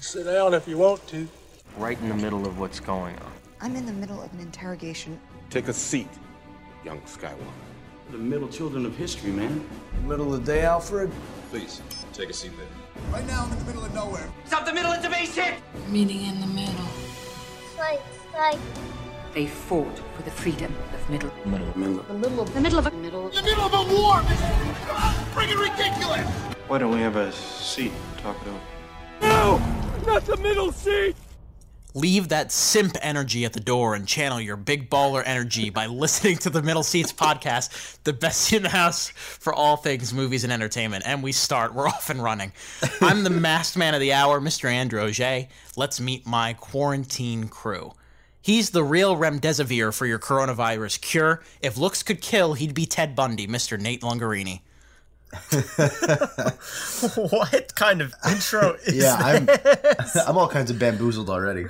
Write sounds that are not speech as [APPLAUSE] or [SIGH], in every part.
Sit down if you want to. Right in the middle of what's going on. I'm in the middle of an interrogation. Take a seat, young Skywalker. The middle children of history, man. Middle of the day, Alfred? Please, take a seat there. Right now, I'm in the middle of nowhere. Stop the middle, it's a basic! Meeting in the middle. Fight, fight. They fought for the freedom of middle. Middle. Middle. The middle of the middle of a middle. The middle of a war! This is freaking ridiculous! Why don't we have a seat? Talk it over. No! Not the middle seat! Leave that simp energy at the door and channel your big baller energy by [LAUGHS] listening to the Middle Seats podcast, the best in the house for all things movies and entertainment. And we start. We're [LAUGHS] off and running. I'm the masked man of the hour, Mr. Androge. Let's meet my quarantine crew. He's the real remdesivir for your coronavirus cure. If looks could kill, he'd be Ted Bundy, Mr. Nate Lungarini. [LAUGHS] what kind of intro [LAUGHS] is yeah, I'm this? [LAUGHS] I'm all kinds of bamboozled already.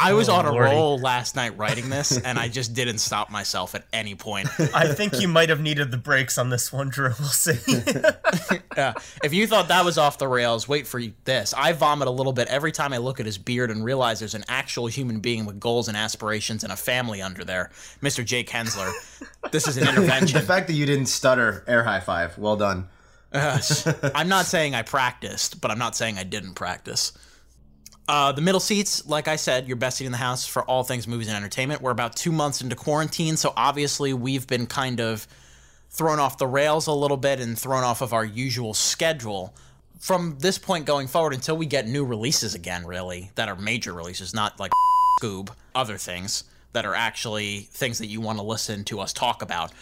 I was Oh, on a Lordy. roll last night writing this, and I just didn't stop myself at any point. [LAUGHS] I think you might have needed the brakes on this one, Drew. We'll see. [LAUGHS] Yeah. If you thought that was off the rails, wait for this. I vomit a little bit every time I look at his beard and realize there's an actual human being with goals and aspirations and a family under there. Mr. Jake Hensler. This is an [LAUGHS] intervention. the fact that you didn't stutter, air high five. Well done. Uh, I'm not saying I practiced, but I'm not saying I didn't practice. Uh, the middle seats, like I said, your best seat in the house for all things movies and entertainment. We're about two months into quarantine, so obviously we've been kind of thrown off the rails a little bit and thrown off of our usual schedule. From this point going forward, until we get new releases again, really, that are major releases, not like [LAUGHS] Scoob, other things that are actually things that you want to listen to us talk about.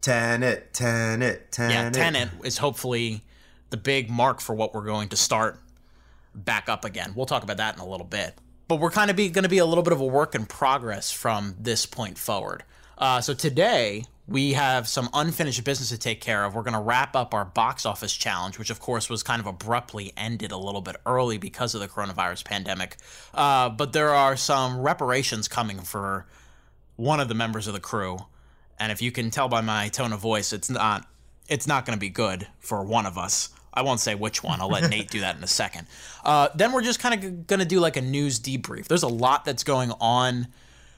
Tenet, Tenet, Tenet. Yeah, Tenet is hopefully the big mark for what we're going to start back up again. We'll talk about that in a little bit. But we're kind of going to be a little bit of a work in progress from this point forward. Uh, so today we have some unfinished business to take care of. We're going to wrap up our box office challenge, which of course was kind of abruptly ended a little bit early because of the coronavirus pandemic. Uh, but there are some reparations coming for one of the members of the crew, and if you can tell by my tone of voice, it's not it's not going to be good for one of us. I won't say which one. I'll let Nate do that in a second. Uh, then we're just kind of going to do like a news debrief. There's a lot that's going on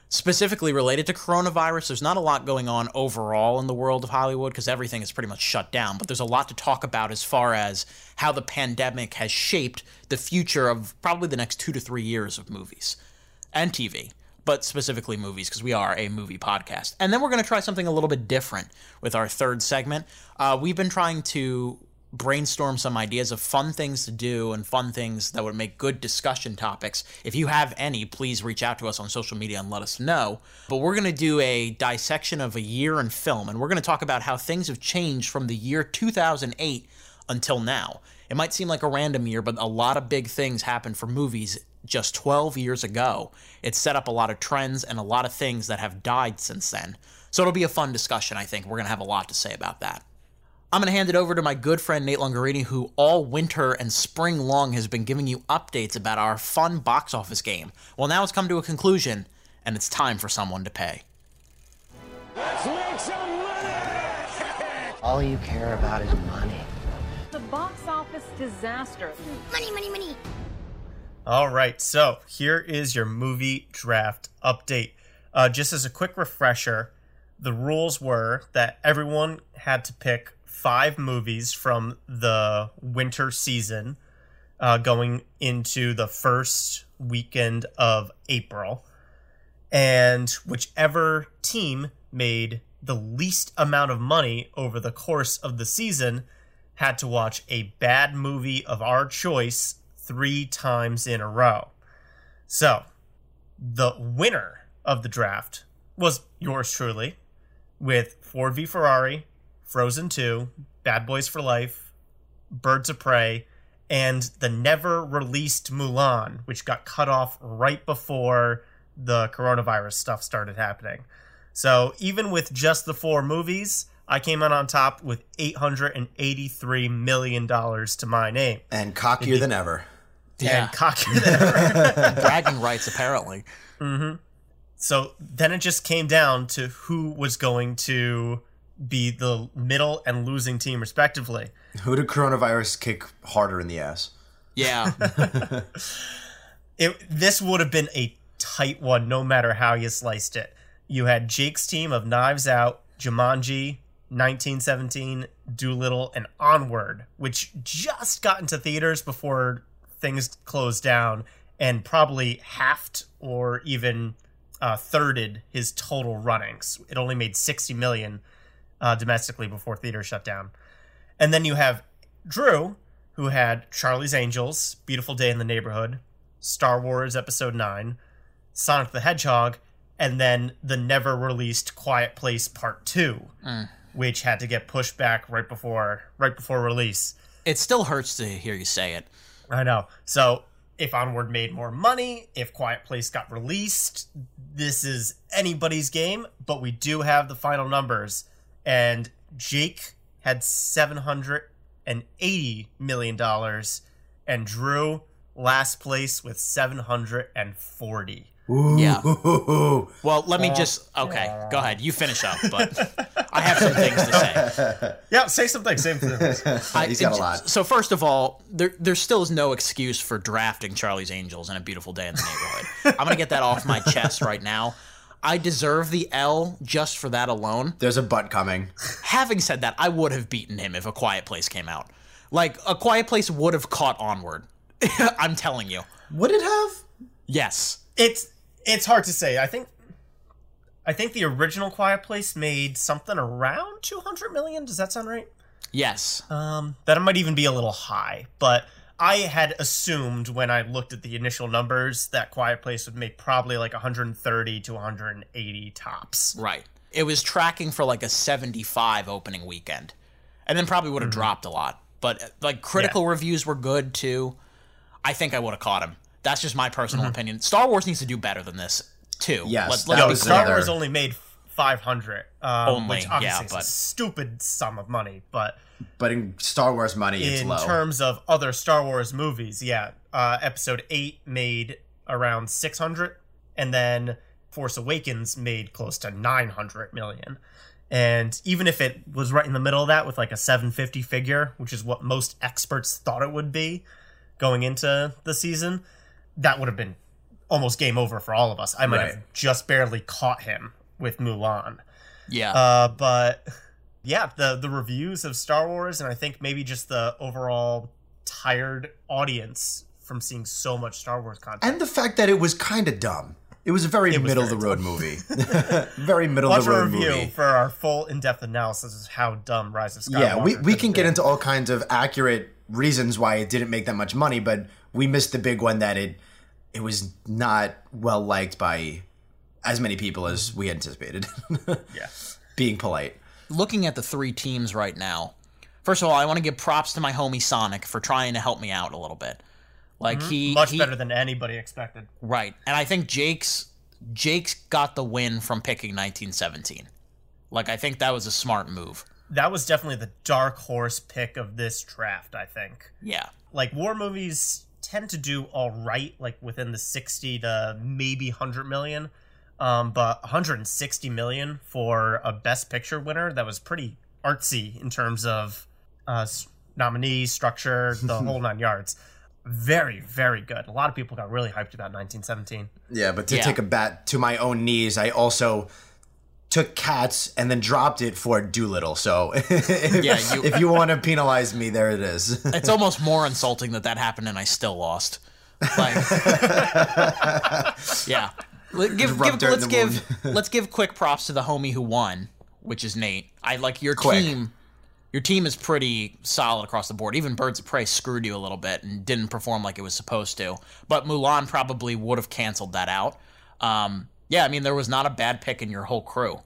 specifically related to coronavirus. There's not a lot going on overall in the world of Hollywood because everything is pretty much shut down, but there's a lot to talk about as far as how the pandemic has shaped the future of probably the next two to three years of movies and TV, but specifically movies because we are a movie podcast. And then we're going to try something a little bit different with our third segment. Uh, we've been trying to brainstorm some ideas of fun things to do and fun things that would make good discussion topics. If you have any, please reach out to us on social media and let us know. But we're going to do a dissection of a year in film, and we're going to talk about how things have changed from the year 2008 until now. It might seem like a random year, but a lot of big things happened for movies just 12 years ago. It set up a lot of trends and a lot of things that have died since then. So it'll be a fun discussion, I think. We're going to have a lot to say about that. I'm going to hand it over to my good friend Nate Lungarini, who all winter and spring long has been giving you updates about our fun box office game. Well, now it's come to a conclusion, and it's time for someone to pay. Let's make some money! [LAUGHS] All you care about is money. The box office disaster. Money, money, money. All right, so here is your movie draft update. Uh, just as a quick refresher, the rules were that everyone had to pick five movies from the winter season uh, going into the first weekend of April. And whichever team made the least amount of money over the course of the season had to watch a bad movie of our choice three times in a row. So, the winner of the draft was yours truly, with Ford v Ferrari, Frozen 2, Bad Boys for Life, Birds of Prey, and the never released Mulan, which got cut off right before the coronavirus stuff started happening. So, even with just the four movies, I came out on top with $883 million to my name. And cockier than ever. Yeah. And cockier than ever. [LAUGHS] Bragging rights, apparently. hmm So then it just came down to who was going to be the middle and losing team, respectively. Who did coronavirus kick harder in the ass? Yeah. [LAUGHS] it this would have been a tight one no matter how you sliced it. You had Jake's team of Knives Out, Jumanji, 1917, Dolittle, and Onward, which just got into theaters before things closed down and probably halved or even uh, thirded his total runnings. It only made 60 million uh, domestically before theaters shut down. And then you have Drew, who had Charlie's Angels, Beautiful Day in the Neighborhood, Star Wars Episode 9, Sonic the Hedgehog, and then the never released Quiet Place Part 2, Mm. which had to get pushed back right before right before release. It still hurts to hear you say it. I know. So if Onward made more money, if Quiet Place got released, this is anybody's game, but we do have the final numbers. And Jake had seven hundred and eighty million dollars, and Drew last place with seven hundred and forty. Yeah. [LAUGHS] Well, let me just. Okay, go ahead. You finish up, but [LAUGHS] I have some things to say. [LAUGHS] Yeah, say something. Same something. I- He's got a lot. So first of all, there there still is no excuse for drafting Charlie's Angels and a beautiful day in the neighborhood. I'm gonna get that off my chest right now. I deserve the L just for that alone. There's a butt coming. Having said that, I would have beaten him if A Quiet Place came out. Like A Quiet Place would have caught Onward. [LAUGHS] I'm telling you. Would it have? Yes. It's it's hard to say. I think I think the original Quiet Place made something around 200 million. Does that sound right? Yes. Um, that might even be a little high, but I had assumed when I looked at the initial numbers that Quiet Place would make probably like 130 to 180 tops. Right. It was tracking for like a 75 opening weekend. And then probably would have dropped a lot. But uh, like critical reviews were good too. I think I would have caught him. That's just my personal opinion. Star Wars needs to do better than this too. Yes, Let's, let's No, be Star Wars only made 500, um, Only, which obviously yeah, is but- a stupid sum of money, but But in Star Wars money, it's in low. terms of other Star Wars movies, yeah, uh, Episode Eight made around six hundred, and then Force Awakens made close to nine hundred million. And even if it was right in the middle of that with like a seven fifty figure, which is what most experts thought it would be going into the season, that would have been almost game over for all of us. I might Right. have just barely caught him with Mulan. Yeah. Uh, but yeah, the the reviews of Star Wars, and I think maybe just the overall tired audience from seeing so much Star Wars content. and the fact that it was kind of dumb. It was a very It was middle of the road movie. [LAUGHS] very middle Watch of the a road review movie. for our full in depth analysis of how dumb Rise of Skywalker. Yeah, we, we can get into all kinds of accurate reasons why it didn't make that much money, but we missed the big one that it it was not well liked by as many people as we anticipated. [LAUGHS] Yeah. Being polite. Looking at the three teams right now, first of all, I want to give props to my homie Sonic for trying to help me out a little bit. Like he Mm-hmm. much he- better than anybody expected. Right. And I think Jake's Jake's got the win from picking 1917. Like I think that was a smart move. That was definitely the dark horse pick of this draft. I think. Yeah. like war movies tend to do all right like within the 60 to maybe 100 million um, but 160 million for a best picture winner that was pretty artsy in terms of uh, nominee structure the [LAUGHS] whole nine yards very very good a lot of people got really hyped about 1917 Yeah, but to Yeah. take a bat to my own knees, I also took cats and then dropped it for Dolittle. So if, [LAUGHS] Yeah, you- if you want to penalize me, there it is. [LAUGHS] It's almost more insulting that that happened and I still lost. Like Yeah. Let- Give, rub give, dirt in let's give let's give quick props to the homie who won, which is Nate. I like your Quick. team your team is pretty solid across the board. Even Birds of Prey screwed you a little bit and didn't perform like it was supposed to. But Mulan probably would have canceled that out. Um, yeah, I mean there was not a bad pick in your whole crew.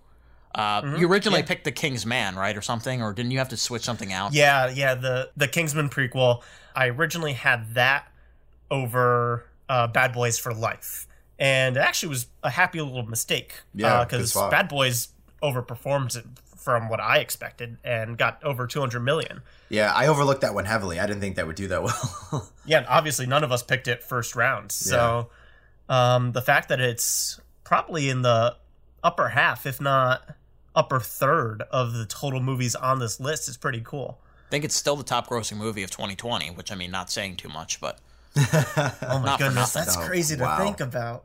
Uh, you originally picked the King's Man, right, or something, or didn't you have to switch something out? Yeah, yeah, the the Kingsman prequel. I originally had that over uh, Bad Boys for Life, and it actually was a happy little mistake. Yeah, good because swap. Bad Boys overperformed from what I expected and got over 200 million. yeah, I overlooked that one heavily. I didn't think that would do that well. [LAUGHS] Yeah, and obviously none of us picked it first round. So um, the fact that it's probably in the upper half, if not upper third of the total movies on this list is pretty cool. I think it's still the top grossing movie of 2020, which I mean, not saying too much, but [LAUGHS] oh my goodness, that's Oh, crazy to wow. think about.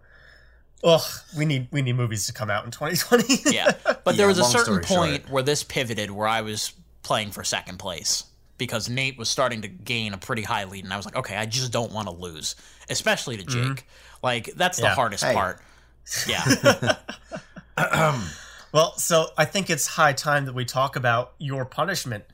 Ugh, we need we need movies to come out in 2020. Yeah, [LAUGHS] but Yeah, there was a certain point short. where this pivoted where I was playing for second place because Nate was starting to gain a pretty high lead, and I was like, okay, I just don't want to lose, especially to Jake. Mm-hmm. Like that's the hardest Hey. part. [LAUGHS] Yeah. well, so I think it's high time that we talk about your punishment,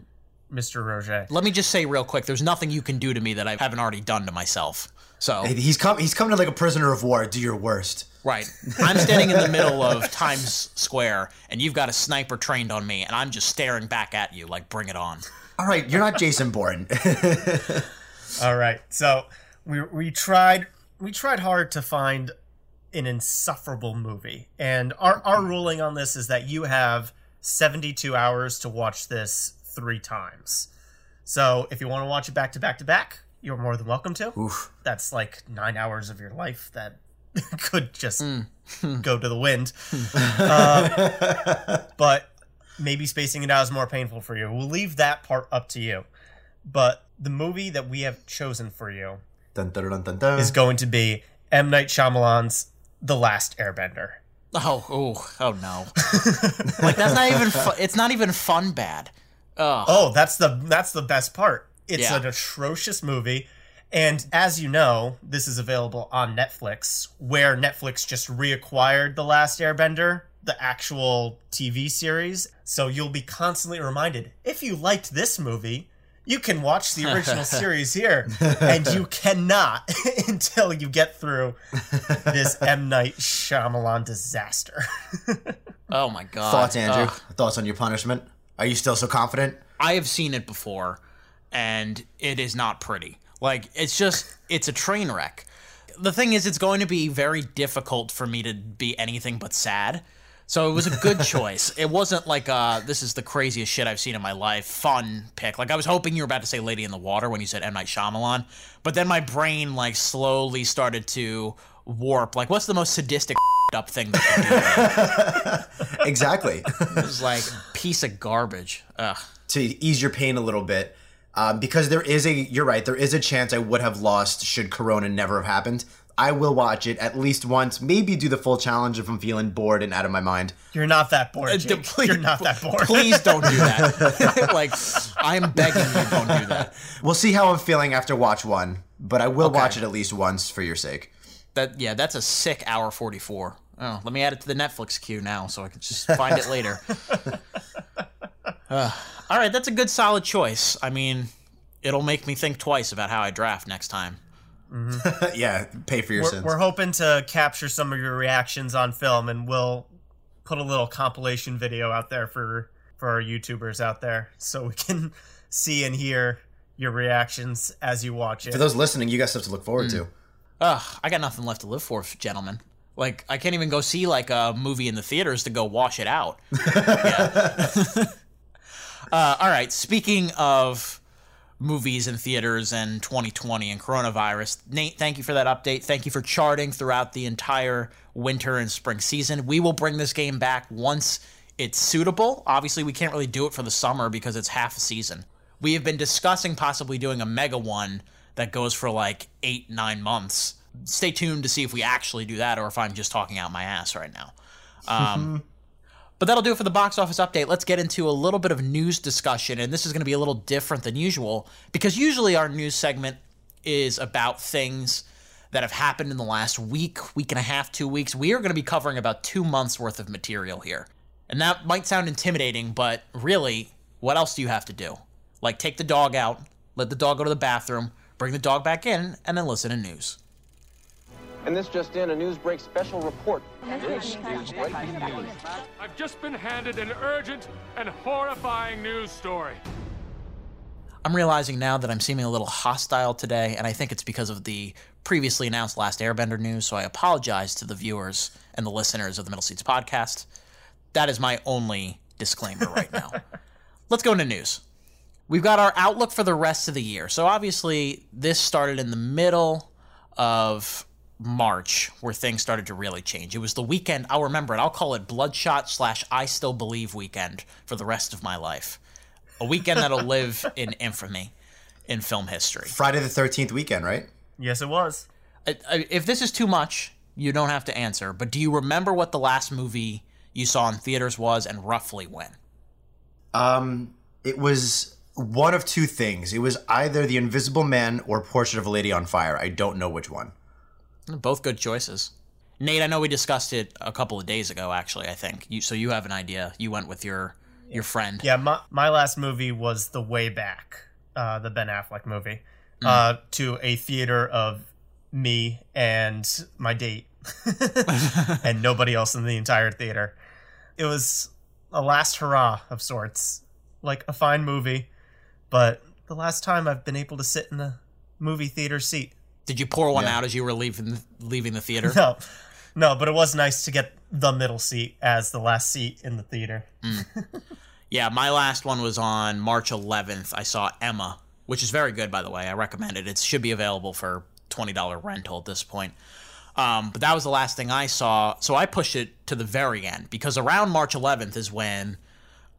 Mr. Roger. Let me just say real quick, there's nothing you can do to me that I haven't already done to myself. So He's come. He's coming to like a prisoner of war. Do your worst. Right. I'm standing in the middle of Times Square, and you've got a sniper trained on me, and I'm just staring back at you like, bring it on. All right, you're not Jason Bourne. [LAUGHS] All right, so we we tried we tried hard to find an insufferable movie, and our our ruling on this is that you have 72 hours to watch this three times. So if you want to watch it back to back to back, you're more than welcome to. Oof. That's like nine hours of your life that [LAUGHS] could just [LAUGHS] go to the wind. [LAUGHS] Uh, but maybe spacing it out is more painful for you. We'll leave that part up to you. But the movie that we have chosen for you Dun, dun, dun, dun, dun. is going to be M. Night Shyamalan's The Last Airbender. Oh, oh, oh no! like that's not even. Fu- it's not even fun bad. Ugh. Oh, that's the that's the best part. It's Yeah. an atrocious movie. And as you know, this is available on Netflix, where Netflix just reacquired The Last Airbender, the actual TV series. So you'll be constantly reminded if you liked this movie, you can watch the original [LAUGHS] series here. And you cannot [LAUGHS] until you get through this [LAUGHS] M. Night Shyamalan disaster. Oh my god. Thoughts, Andrew? Ugh. Thoughts on your punishment? Are you still so confident? I have seen it before, and it is not pretty. Like it's just it's a train wreck. The thing is, it's going to be very difficult for me to be anything but sad. So it was a good [LAUGHS] choice. It wasn't like uh, this is the craziest shit I've seen in my life. Fun pick. Like I was hoping you were about to say Lady in the Water when you said M Night Shyamalan, but then my brain like slowly started to warp. Like, what's the most sadistic [LAUGHS] up thing that you do? [LAUGHS] Exactly. It was like piece of garbage. Ugh. to ease your pain a little bit, um, because there is a. You're right. There is a chance I would have lost should Corona never have happened. I will watch it at least once. Maybe do the full challenge if I'm feeling bored and out of my mind. You're not that bored, Uh, Jake. please- You're not that bored. Please don't do that. [LAUGHS] like, I'm begging you, don't do that. We'll see how I'm feeling after watch one, but I will Okay. watch it at least once for your sake. That yeah, that's a sick hour 44. Oh, let me add it to the Netflix queue now so I can just find it later. [LAUGHS] Uh, all right, that's a good solid choice. I mean, it'll make me think twice about how I draft next time. [LAUGHS] yeah, pay for your we're, sins. we're hoping to capture some of your reactions on film and we'll put a little compilation video out there for for our youtubers out there so we can [LAUGHS] see and hear your reactions as you watch it for those listening, you got stuff to look forward to. Ugh, I got nothing left to live for, gentlemen. Like, I can't even go see like a movie in the theaters to go wash it out. [LAUGHS] [LAUGHS] Uh, all right. Speaking of movies and theaters and 2020 and coronavirus, Nate, thank you for that update. Thank you for charting throughout the entire winter and spring season. We will bring this game back once it's suitable. Obviously, we can't really do it for the summer because it's half a season. We have been discussing possibly doing a mega one that goes for like eight, nine months. Stay tuned to see if we actually do that or if I'm just talking out my ass right now. Um, [LAUGHS] but that'll do it for the box office update. Let's get into a little bit of news discussion. And this is going to be a little different than usual because usually our news segment is about things that have happened in the last week, week and a half, two weeks. We are going to be covering about two months worth of material here. And that might sound intimidating, but really, what else do you have to do? Like take the dog out, let the dog go to the bathroom, bring the dog back in, and then listen to news. And this just in, a news break special report. I've just been handed an urgent and horrifying news story. I'm realizing now that I'm seeming a little hostile today, and I think it's because of the previously announced Last Airbender news, so I apologize to the viewers and the listeners of the Middle Seats podcast. That is my only disclaimer right now. [LAUGHS] Let's go into news. We've got our outlook for the rest of the year. So obviously, this started in the middle of March where things started to really change. It was the weekend, I'll remember it, I'll call it Bloodshot slash I Still Believe weekend for the rest of my life. A weekend that'll [LAUGHS] live in infamy in film history. Friday the Thirteenth weekend, right? Yes, it was. I, I, if this is too much, you don't have to answer. But do you remember what the last movie you saw in theaters was, and roughly when? Um, it was one of two things. It was either The Invisible Man or Portrait of a Lady on Fire. I don't know which one. Both good choices. Nate, I know we discussed it a couple of days ago. Actually, I think you. So you have an idea. You went with your your friend. Yeah, my my last movie was The Way Back, uh, the Ben Affleck movie, mm. uh, to a theater of me and my date, [LAUGHS] and nobody else in the entire theater. It was a last hurrah of sorts, like a fine movie, but the last time I've been able to sit in a movie theater seat. Did you pour one yeah. out as you were leaving leaving the theater? [LAUGHS] No, no, but it was nice to get the middle seat as the last seat in the theater. Mm. [LAUGHS] yeah, my last one was on March 11th. I saw Emma, which is very good, by the way. I recommend it. It should be available for $20 rental at this point. Um, but that was the last thing I saw. So I pushed it to the very end because around March 11th is when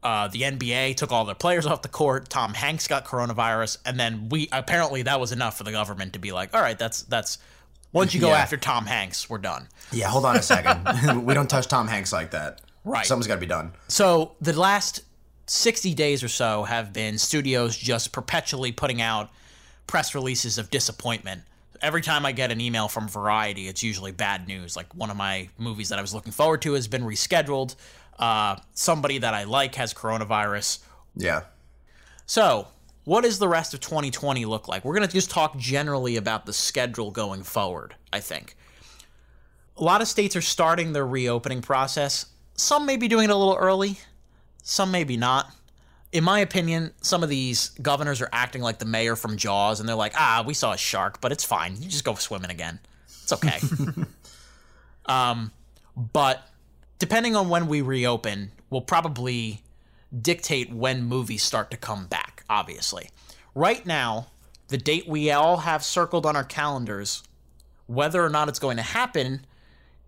uh, the NBA took all their players off the court. Tom Hanks got coronavirus, and then we apparently that was enough for the government to be like, all right, that's that's once you go yeah. after Tom Hanks, we're done. Yeah, hold on a second. [LAUGHS] we don't touch Tom Hanks like that. Right. Something's got to be done. So the last 60 days or so have been studios just perpetually putting out press releases of disappointment every time I get an email from Variety, it's usually bad news. Like one of my movies that I was looking forward to has been rescheduled. Uh, somebody that I like has coronavirus. Yeah. So, what does the rest of 2020 look like? We're going to just talk generally about the schedule going forward, I think. A lot of states are starting their reopening process. Some may be doing it a little early, some maybe not in my opinion, some of these governors are acting like the mayor from Jaws, and they're like, ah, we saw a shark, but it's fine. You just go swimming again. It's okay. [LAUGHS] um, but depending on when we reopen, will probably dictate when movies start to come back, obviously. Right now, the date we all have circled on our calendars, whether or not it's going to happen,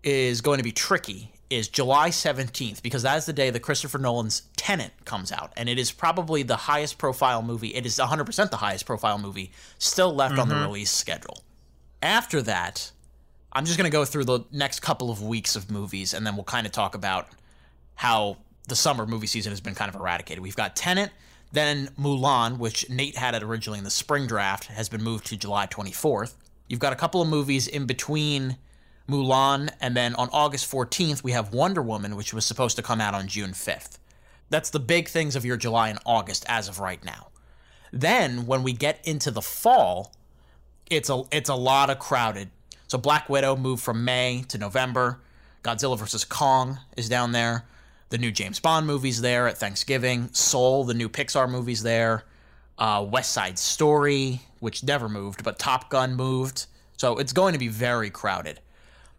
is going to be tricky is July 17th because that is the day that Christopher Nolan's Tenet comes out. And it is probably the highest profile movie. It is 100% the highest profile movie still left mm-hmm. on the mm-hmm. release schedule. After that, I'm just going to go through the next couple of weeks of movies and then we'll kind of talk about how the summer movie season has been kind of eradicated. We've got Tenet, then Mulan, which Nate had it originally in the spring draft, has been moved to July 24th. You've got a couple of movies in between Mulan, and then on August 14th, we have Wonder Woman, which was supposed to come out on June 5th. That's the big things of your July and August as of right now. Then, when we get into the fall, it's a it's a lot of crowded. So Black Widow moved from May to November. Godzilla vs Kong is down there. The new James Bond movie's there at Thanksgiving. Soul, the new Pixar movie's there. Uh, West Side Story, which never moved, but Top Gun moved. So it's going to be very crowded.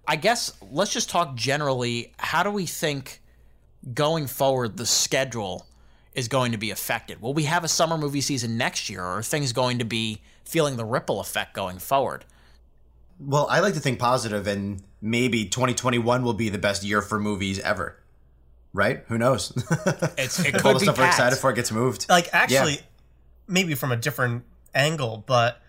I guess let's just talk generally. How do we think going forward the schedule is going to be affected? Will we have a summer movie season next year, or are things going to be feeling the ripple effect going forward? Well, I like to think positive, and maybe 2021 will be the best year for movies ever. Right? Who knows? [LAUGHS] It's it could all the be stuff packed. we're excited for it gets moved. Like actually, yeah. maybe from a different angle, but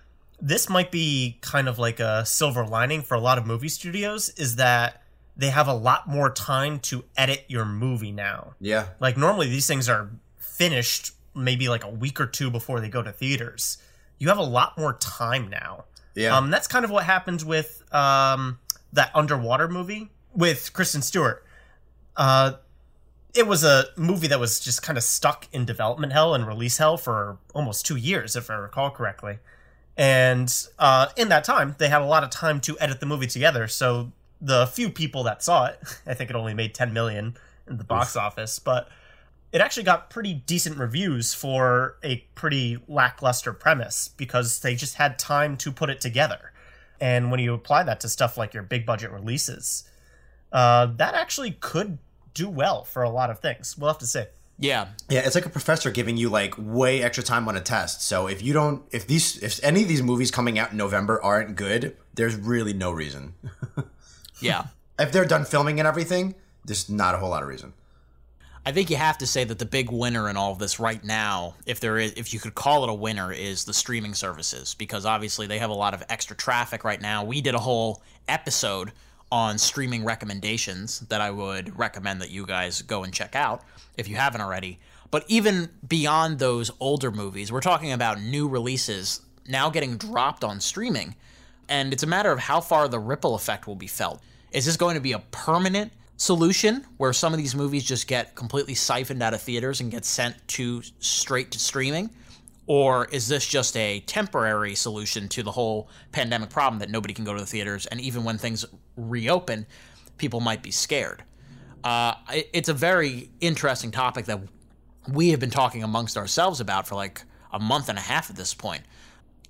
this might be kind of like a silver lining for a lot of movie studios is that they have a lot more time to edit your movie now. Yeah. Like normally these things are finished maybe like a week or two before they go to theaters. You have a lot more time now. Yeah. Um that's kind of what happens with um that underwater movie with Kristen Stewart. Uh it was a movie that was just kind of stuck in development hell and release hell for almost 2 years if I recall correctly and uh, in that time they had a lot of time to edit the movie together so the few people that saw it [LAUGHS] i think it only made 10 million in the box Oof. office but it actually got pretty decent reviews for a pretty lackluster premise because they just had time to put it together and when you apply that to stuff like your big budget releases uh, that actually could do well for a lot of things we'll have to see yeah. Yeah, it's like a professor giving you like way extra time on a test. So if you don't if these if any of these movies coming out in November aren't good, there's really no reason. [LAUGHS] yeah. If they're done filming and everything, there's not a whole lot of reason. I think you have to say that the big winner in all of this right now, if there is, if you could call it a winner, is the streaming services because obviously they have a lot of extra traffic right now. We did a whole episode on streaming recommendations that I would recommend that you guys go and check out if you haven't already. But even beyond those older movies, we're talking about new releases now getting dropped on streaming. And it's a matter of how far the ripple effect will be felt. Is this going to be a permanent solution where some of these movies just get completely siphoned out of theaters and get sent to straight to streaming? Or is this just a temporary solution to the whole pandemic problem that nobody can go to the theaters and even when things reopen, people might be scared? Uh, it's a very interesting topic that we have been talking amongst ourselves about for like a month and a half at this point.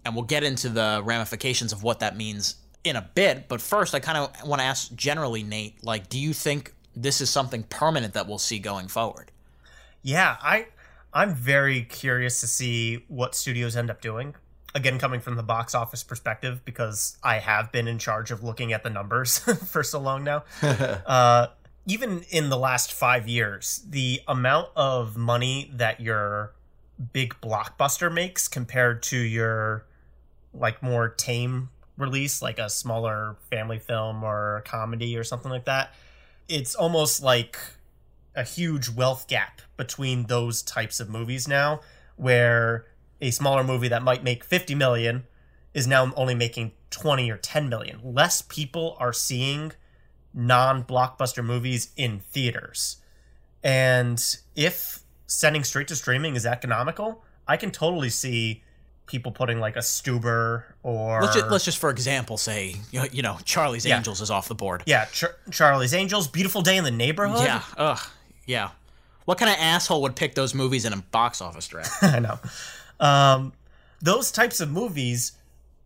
And we'll get into the ramifications of what that means in a bit. But first, I kind of want to ask generally, Nate, like, do you think this is something permanent that we'll see going forward? Yeah, I I'm very curious to see what studios end up doing. Again, coming from the box office perspective, because I have been in charge of looking at the numbers [LAUGHS] for so long now. [LAUGHS] uh, even in the last five years, the amount of money that your big blockbuster makes compared to your like more tame release, like a smaller family film or comedy or something like that, it's almost like a huge wealth gap between those types of movies now, where a smaller movie that might make 50 million is now only making 20 or 10 million. Less people are seeing non blockbuster movies in theaters. And if sending straight to streaming is economical, I can totally see people putting like a Stuber or let's just, let's just for example say you know Charlie's yeah. Angels is off the board. Yeah, Char- Charlie's Angels, Beautiful Day in the Neighborhood. Yeah, ugh, yeah. What kind of asshole would pick those movies in a box office draft? [LAUGHS] I know. Um, those types of movies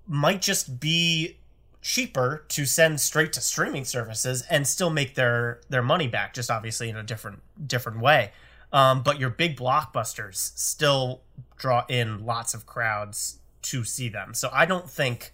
might just be cheaper to send straight to streaming services and still make their their money back just obviously in a different different way um, but your big blockbusters still draw in lots of crowds to see them so i don't think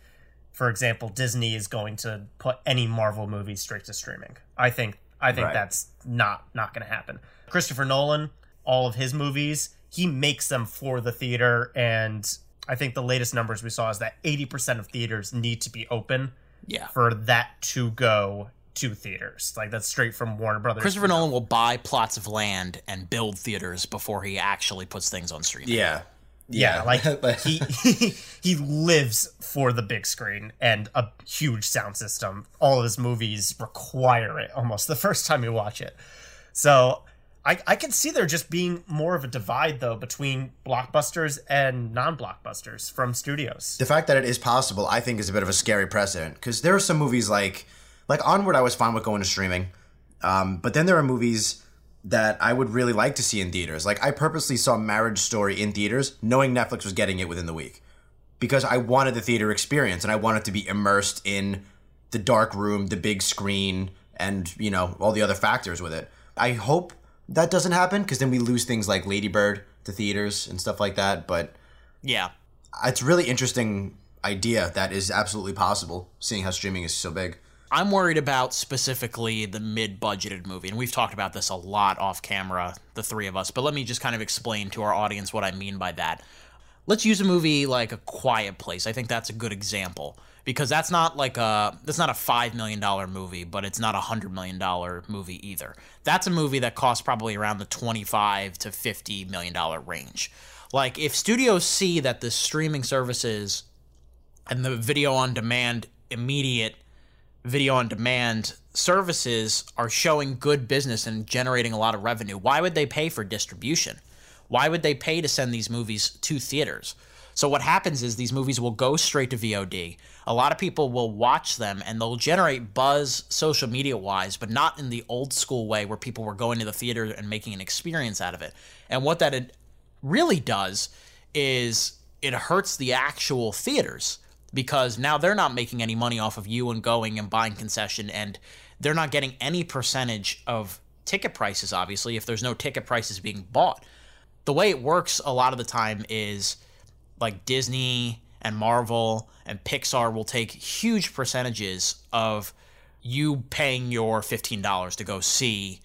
for example disney is going to put any marvel movies straight to streaming i think i think right. that's not not going to happen christopher nolan all of his movies he makes them for the theater and I think the latest numbers we saw is that 80% of theaters need to be open yeah. for that to go to theaters. Like that's straight from Warner Brothers. Christopher Nolan will buy plots of land and build theaters before he actually puts things on stream. Yeah. Yeah, yeah like [LAUGHS] he, he [LAUGHS] he lives for the big screen and a huge sound system. All of his movies require it almost the first time you watch it. So I, I can see there just being more of a divide though between blockbusters and non-blockbusters from studios. The fact that it is possible, I think, is a bit of a scary precedent because there are some movies like like Onward. I was fine with going to streaming, um, but then there are movies that I would really like to see in theaters. Like I purposely saw Marriage Story in theaters, knowing Netflix was getting it within the week, because I wanted the theater experience and I wanted to be immersed in the dark room, the big screen, and you know all the other factors with it. I hope that doesn't happen because then we lose things like Ladybird to theaters and stuff like that. But yeah, it's really interesting idea that is absolutely possible, seeing how streaming is so big. I'm worried about specifically the mid-budgeted movie, and we've talked about this a lot off camera, the three of us. But let me just kind of explain to our audience what I mean by that. Let's use a movie like A Quiet Place. I think that's a good example because that's not like a that's not a five million dollar movie, but it's not a hundred million dollar movie either. That's a movie that costs probably around the twenty five to fifty million dollar range. Like if studios see that the streaming services and the video on demand immediate video on demand services are showing good business and generating a lot of revenue, why would they pay for distribution? Why would they pay to send these movies to theaters? So what happens is these movies will go straight to VOD. A lot of people will watch them and they'll generate buzz social media wise, but not in the old school way where people were going to the theater and making an experience out of it. And what that really does is it hurts the actual theaters because now they're not making any money off of you and going and buying concession and they're not getting any percentage of ticket prices obviously if there's no ticket prices being bought. The way it works a lot of the time is like Disney and Marvel and Pixar will take huge percentages of you paying your $15 to go see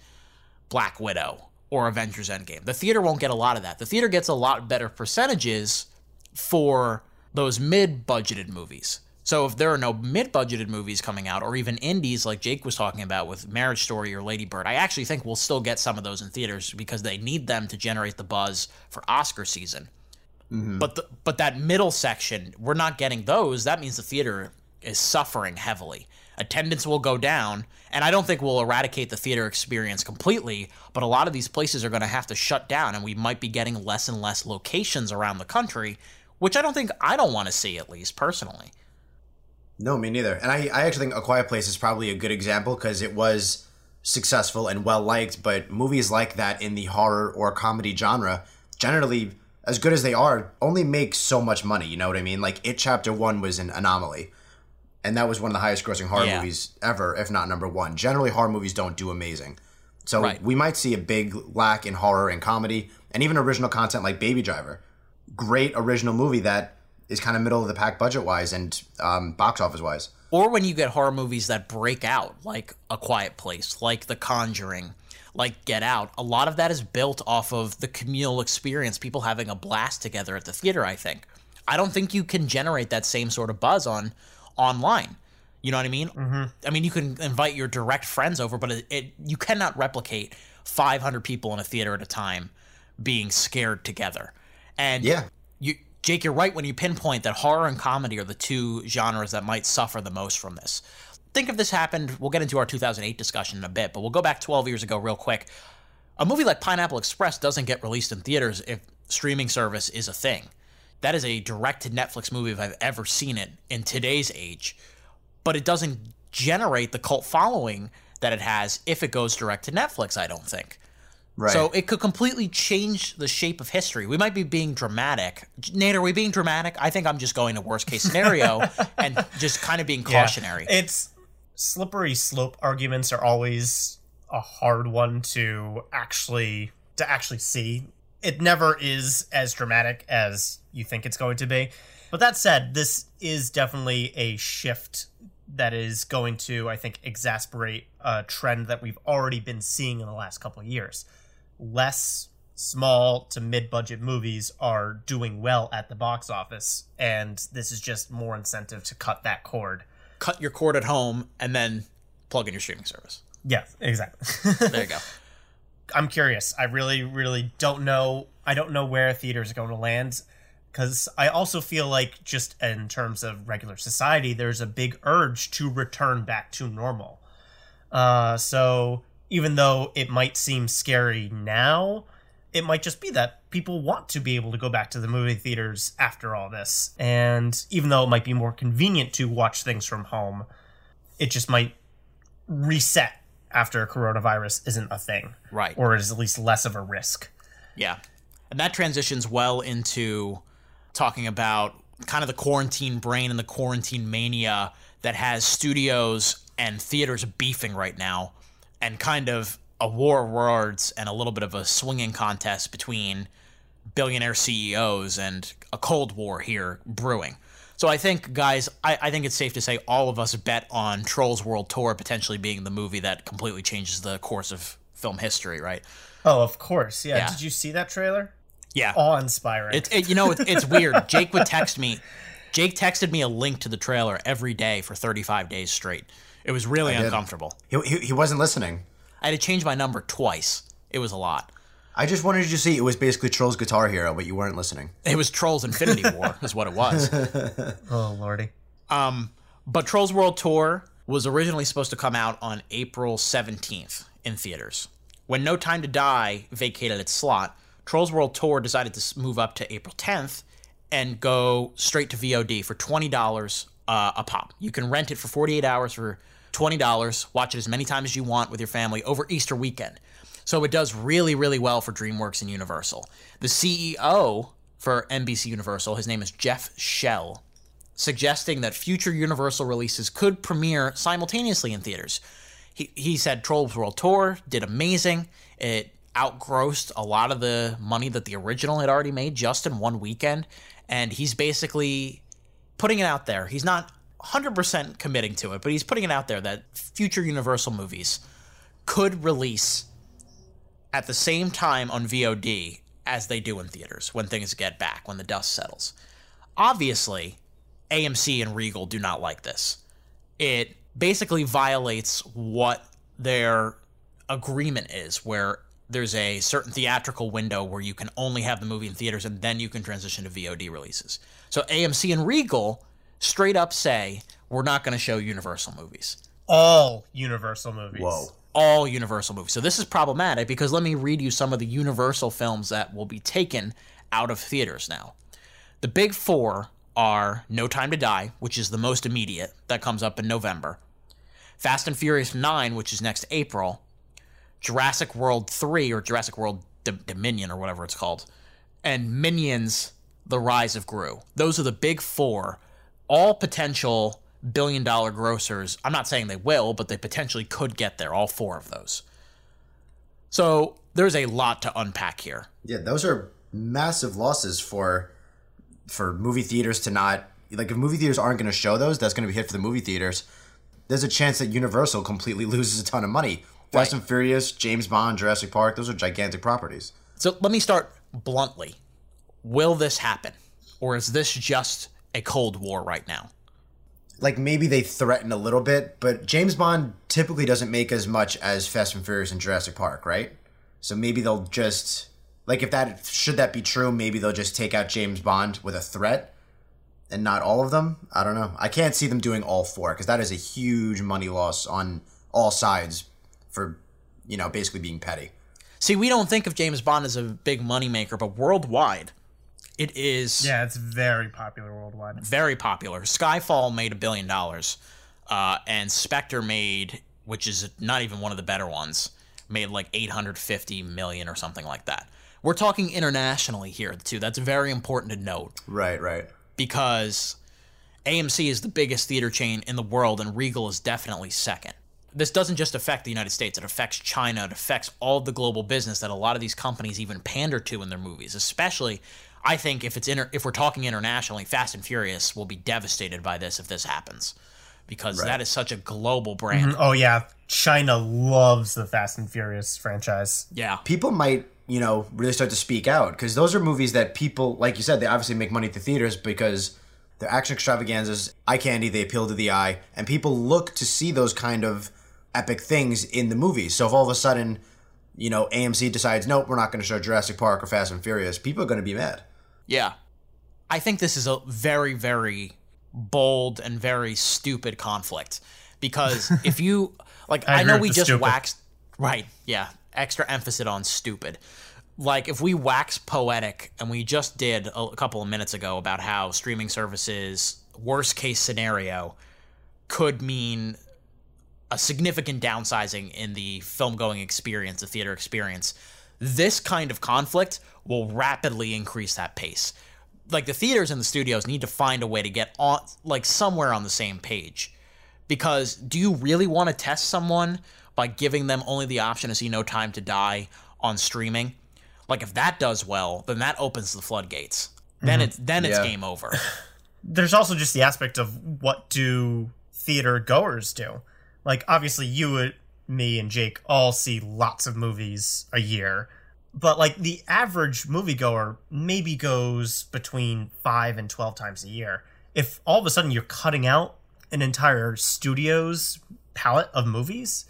Black Widow or Avengers Endgame. The theater won't get a lot of that. The theater gets a lot better percentages for those mid budgeted movies. So if there are no mid budgeted movies coming out, or even indies like Jake was talking about with Marriage Story or Lady Bird, I actually think we'll still get some of those in theaters because they need them to generate the buzz for Oscar season. Mm-hmm. But the, but that middle section, we're not getting those. That means the theater is suffering heavily. Attendance will go down, and I don't think we'll eradicate the theater experience completely, but a lot of these places are going to have to shut down, and we might be getting less and less locations around the country, which I don't think I don't want to see, at least personally. No, me neither. And I, I actually think A Quiet Place is probably a good example because it was successful and well liked, but movies like that in the horror or comedy genre generally as good as they are, only make so much money. You know what I mean? Like It Chapter One was an anomaly, and that was one of the highest grossing horror Yeah. movies ever, if not number one. Generally, horror movies don't do amazing, so Right. we might see a big lack in horror and comedy, and even original content like Baby Driver. Great original movie that is kind of middle of the pack budget wise and um, box office wise. Or when you get horror movies that break out, like A Quiet Place, like The Conjuring, like Get Out, a lot of that is built off of the communal experience, people having a blast together at the theater, I think. I don't think you can generate that same sort of buzz on online. You know what I mean? Mm-hmm. I mean, you can invite your direct friends over, but it, it you cannot replicate 500 people in a theater at a time being scared together. And Yeah. you Jake, you're right when you pinpoint that horror and comedy are the two genres that might suffer the most from this. Think if this happened, we'll get into our 2008 discussion in a bit, but we'll go back 12 years ago real quick. A movie like Pineapple Express doesn't get released in theaters if streaming service is a thing. That is a direct to Netflix movie if I've ever seen it in today's age, but it doesn't generate the cult following that it has if it goes direct to Netflix, I don't think. Right. So it could completely change the shape of history. We might be being dramatic. Nate, are we being dramatic? I think I'm just going to worst case scenario [LAUGHS] and just kind of being Yeah. cautionary. It's slippery slope arguments are always a hard one to actually to actually see. It never is as dramatic as you think it's going to be. But that said, this is definitely a shift that is going to, I think, exasperate a trend that we've already been seeing in the last couple of years. Less small to mid budget movies are doing well at the box office, and this is just more incentive to cut that cord. Cut your cord at home and then plug in your streaming service. Yeah, exactly. [LAUGHS] There you go. I'm curious. I really, really don't know. I don't know where theaters are going to land because I also feel like, just in terms of regular society, there's a big urge to return back to normal. Uh, so even though it might seem scary now, it might just be that people want to be able to go back to the movie theaters after all this. And even though it might be more convenient to watch things from home, it just might reset after coronavirus isn't a thing. Right. Or is at least less of a risk. Yeah. And that transitions well into talking about kind of the quarantine brain and the quarantine mania that has studios and theaters beefing right now and kind of a war of words and a little bit of a swinging contest between billionaire CEOs and a cold war here brewing. So I think, guys, I, I think it's safe to say all of us bet on Trolls World Tour potentially being the movie that completely changes the course of film history, right? Oh, of course. Yeah. Yeah. Did you see that trailer? Yeah. Awe inspiring. It's it, you know it, it's weird. [LAUGHS] Jake would text me. Jake texted me a link to the trailer every day for 35 days straight. It was really I uncomfortable. He, he, he wasn't listening. I had to change my number twice. It was a lot. I just wanted you to see it was basically Troll's Guitar Hero, but you weren't listening. It was Trolls Infinity War [LAUGHS] is what it was. [LAUGHS] oh lordy. Um, but Trolls World Tour was originally supposed to come out on April 17th in theaters. When No Time to Die vacated its slot, Trolls World Tour decided to move up to April 10th and go straight to VOD for $20 uh, a pop. You can rent it for 48 hours for $20, watch it as many times as you want with your family over Easter weekend. So it does really, really well for DreamWorks and Universal. The CEO for NBC Universal, his name is Jeff Shell, suggesting that future Universal releases could premiere simultaneously in theaters. He, he said Trolls World Tour did amazing. It outgrossed a lot of the money that the original had already made just in one weekend. And he's basically putting it out there. He's not 100% committing to it, but he's putting it out there that future Universal movies could release at the same time on VOD as they do in theaters when things get back, when the dust settles. Obviously, AMC and Regal do not like this. It basically violates what their agreement is, where there's a certain theatrical window where you can only have the movie in theaters and then you can transition to VOD releases. So AMC and Regal straight up say, we're not going to show Universal movies. All Universal movies. Whoa. All Universal movies. So this is problematic because let me read you some of the Universal films that will be taken out of theaters now. The big four are No Time to Die, which is the most immediate, that comes up in November. Fast and Furious 9, which is next April. Jurassic World 3, or Jurassic World D- Dominion, or whatever it's called. And Minions The Rise of Gru. Those are the big four, all potential billion dollar grossers. I'm not saying they will, but they potentially could get there, all four of those. So there's a lot to unpack here. Yeah, those are massive losses for for movie theaters to not like if movie theaters aren't going to show those, that's going to be hit for the movie theaters. There's a chance that Universal completely [LAUGHS] loses a ton of money. Fast and Furious, James Bond, Jurassic Park, those are gigantic properties. So let me start bluntly. Will this happen? Or is this just a Cold War right now? Like maybe they threaten a little bit, but James Bond typically doesn't make as much as Fast and Furious and Jurassic Park, right? So maybe they'll just like if that should that be true, maybe they'll just take out James Bond with a threat and not all of them. I don't know. I can't see them doing all four because that is a huge money loss on all sides for you know basically being petty. See, we don't think of James Bond as a big moneymaker, but worldwide, it is. Yeah, it's very popular worldwide. Very popular. Skyfall made a billion dollars, uh, and Spectre made, which is not even one of the better ones, made like 850 million or something like that. We're talking internationally here, too. That's very important to note. Right, right. Because AMC is the biggest theater chain in the world, and Regal is definitely second this doesn't just affect the United States, it affects China, it affects all the global business that a lot of these companies even pander to in their movies, especially I think if it's inter- if we're talking internationally, Fast and Furious will be devastated by this if this happens. Because Right. that is such a global brand. Mhm. Oh yeah, China loves the Fast and Furious franchise. Yeah. People might, you know, really start to speak out because those are movies that people, like you said, they obviously make money at the theaters because they're action extravaganzas, eye candy, they appeal to the eye, and people look to see those kind of epic things in the movies. So if all of a sudden, you know, AMC decides, nope, we're not going to show Jurassic Park or Fast and Furious, people are going to be mad. Yeah. I think this is a very, very bold and very stupid conflict. Because [LAUGHS] if you, like, I I, know we just stupid. waxed, right, yeah, extra emphasis on stupid. Like, if we wax poetic, and we just did a, a couple of minutes ago about how streaming services, worst case scenario, could mean a significant downsizing in the film going experience, the theater experience. This kind of conflict will rapidly increase that pace. Like the theaters and the studios need to find a way to get on like somewhere on the same page. Because do you really want to test someone by giving them only the option to see No Time to Die on streaming? Like if that does well, then that opens the floodgates. Then Mhm. it's then it's Yeah. game over. [LAUGHS] There's also just the aspect of what do theater goers do? Like obviously you and me and Jake all see lots of movies a year. But like the average moviegoer maybe goes between 5 and 12 times a year. If all of a sudden you're cutting out an entire studio's palette of movies,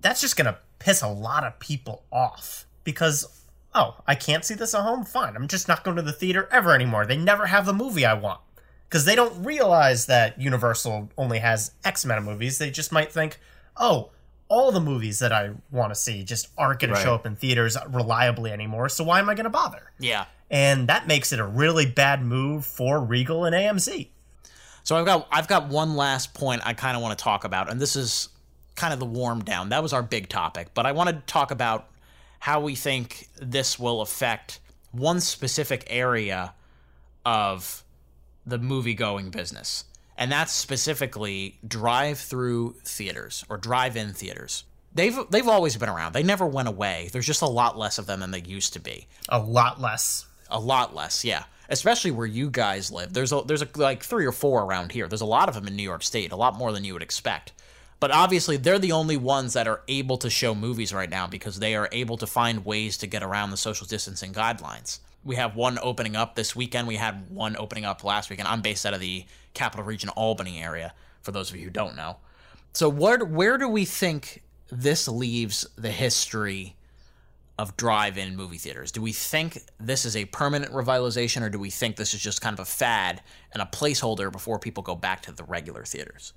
that's just going to piss a lot of people off because oh, I can't see this at home. Fine, I'm just not going to the theater ever anymore. They never have the movie I want because they don't realize that Universal only has X amount of movies. They just might think, oh, all the movies that I want to see just aren't going Right. to show up in theaters reliably anymore. So why am I going to bother? yeah. And that makes it a really bad move for Regal and AMC. So I've got I've got one last point I kind of want to talk about, and this is kind of the warm down. That was our big topic, but I want to talk about how we think this will affect one specific area of the movie going business, and that's specifically drive-through theaters or drive-in theaters. They've they've always been around. They never went away. There's just a lot less of them than they used to be. A lot less. A lot less, yeah. Especially where you guys live. There's a, there's a, like three or four around here. There's a lot of them in New York State. A lot more than you would expect. But obviously, they're the only ones that are able to show movies right now because they are able to find ways to get around the social distancing guidelines. We have one opening up this weekend. We had one opening up last weekend. I'm based out of the Capital Region Albany area, for those of you who don't know. So, where, where do we think this leaves the history of drive-in movie theaters? Do we think this is a permanent revitalization, or do we think this is just kind of a fad and a placeholder before people go back to the regular theaters?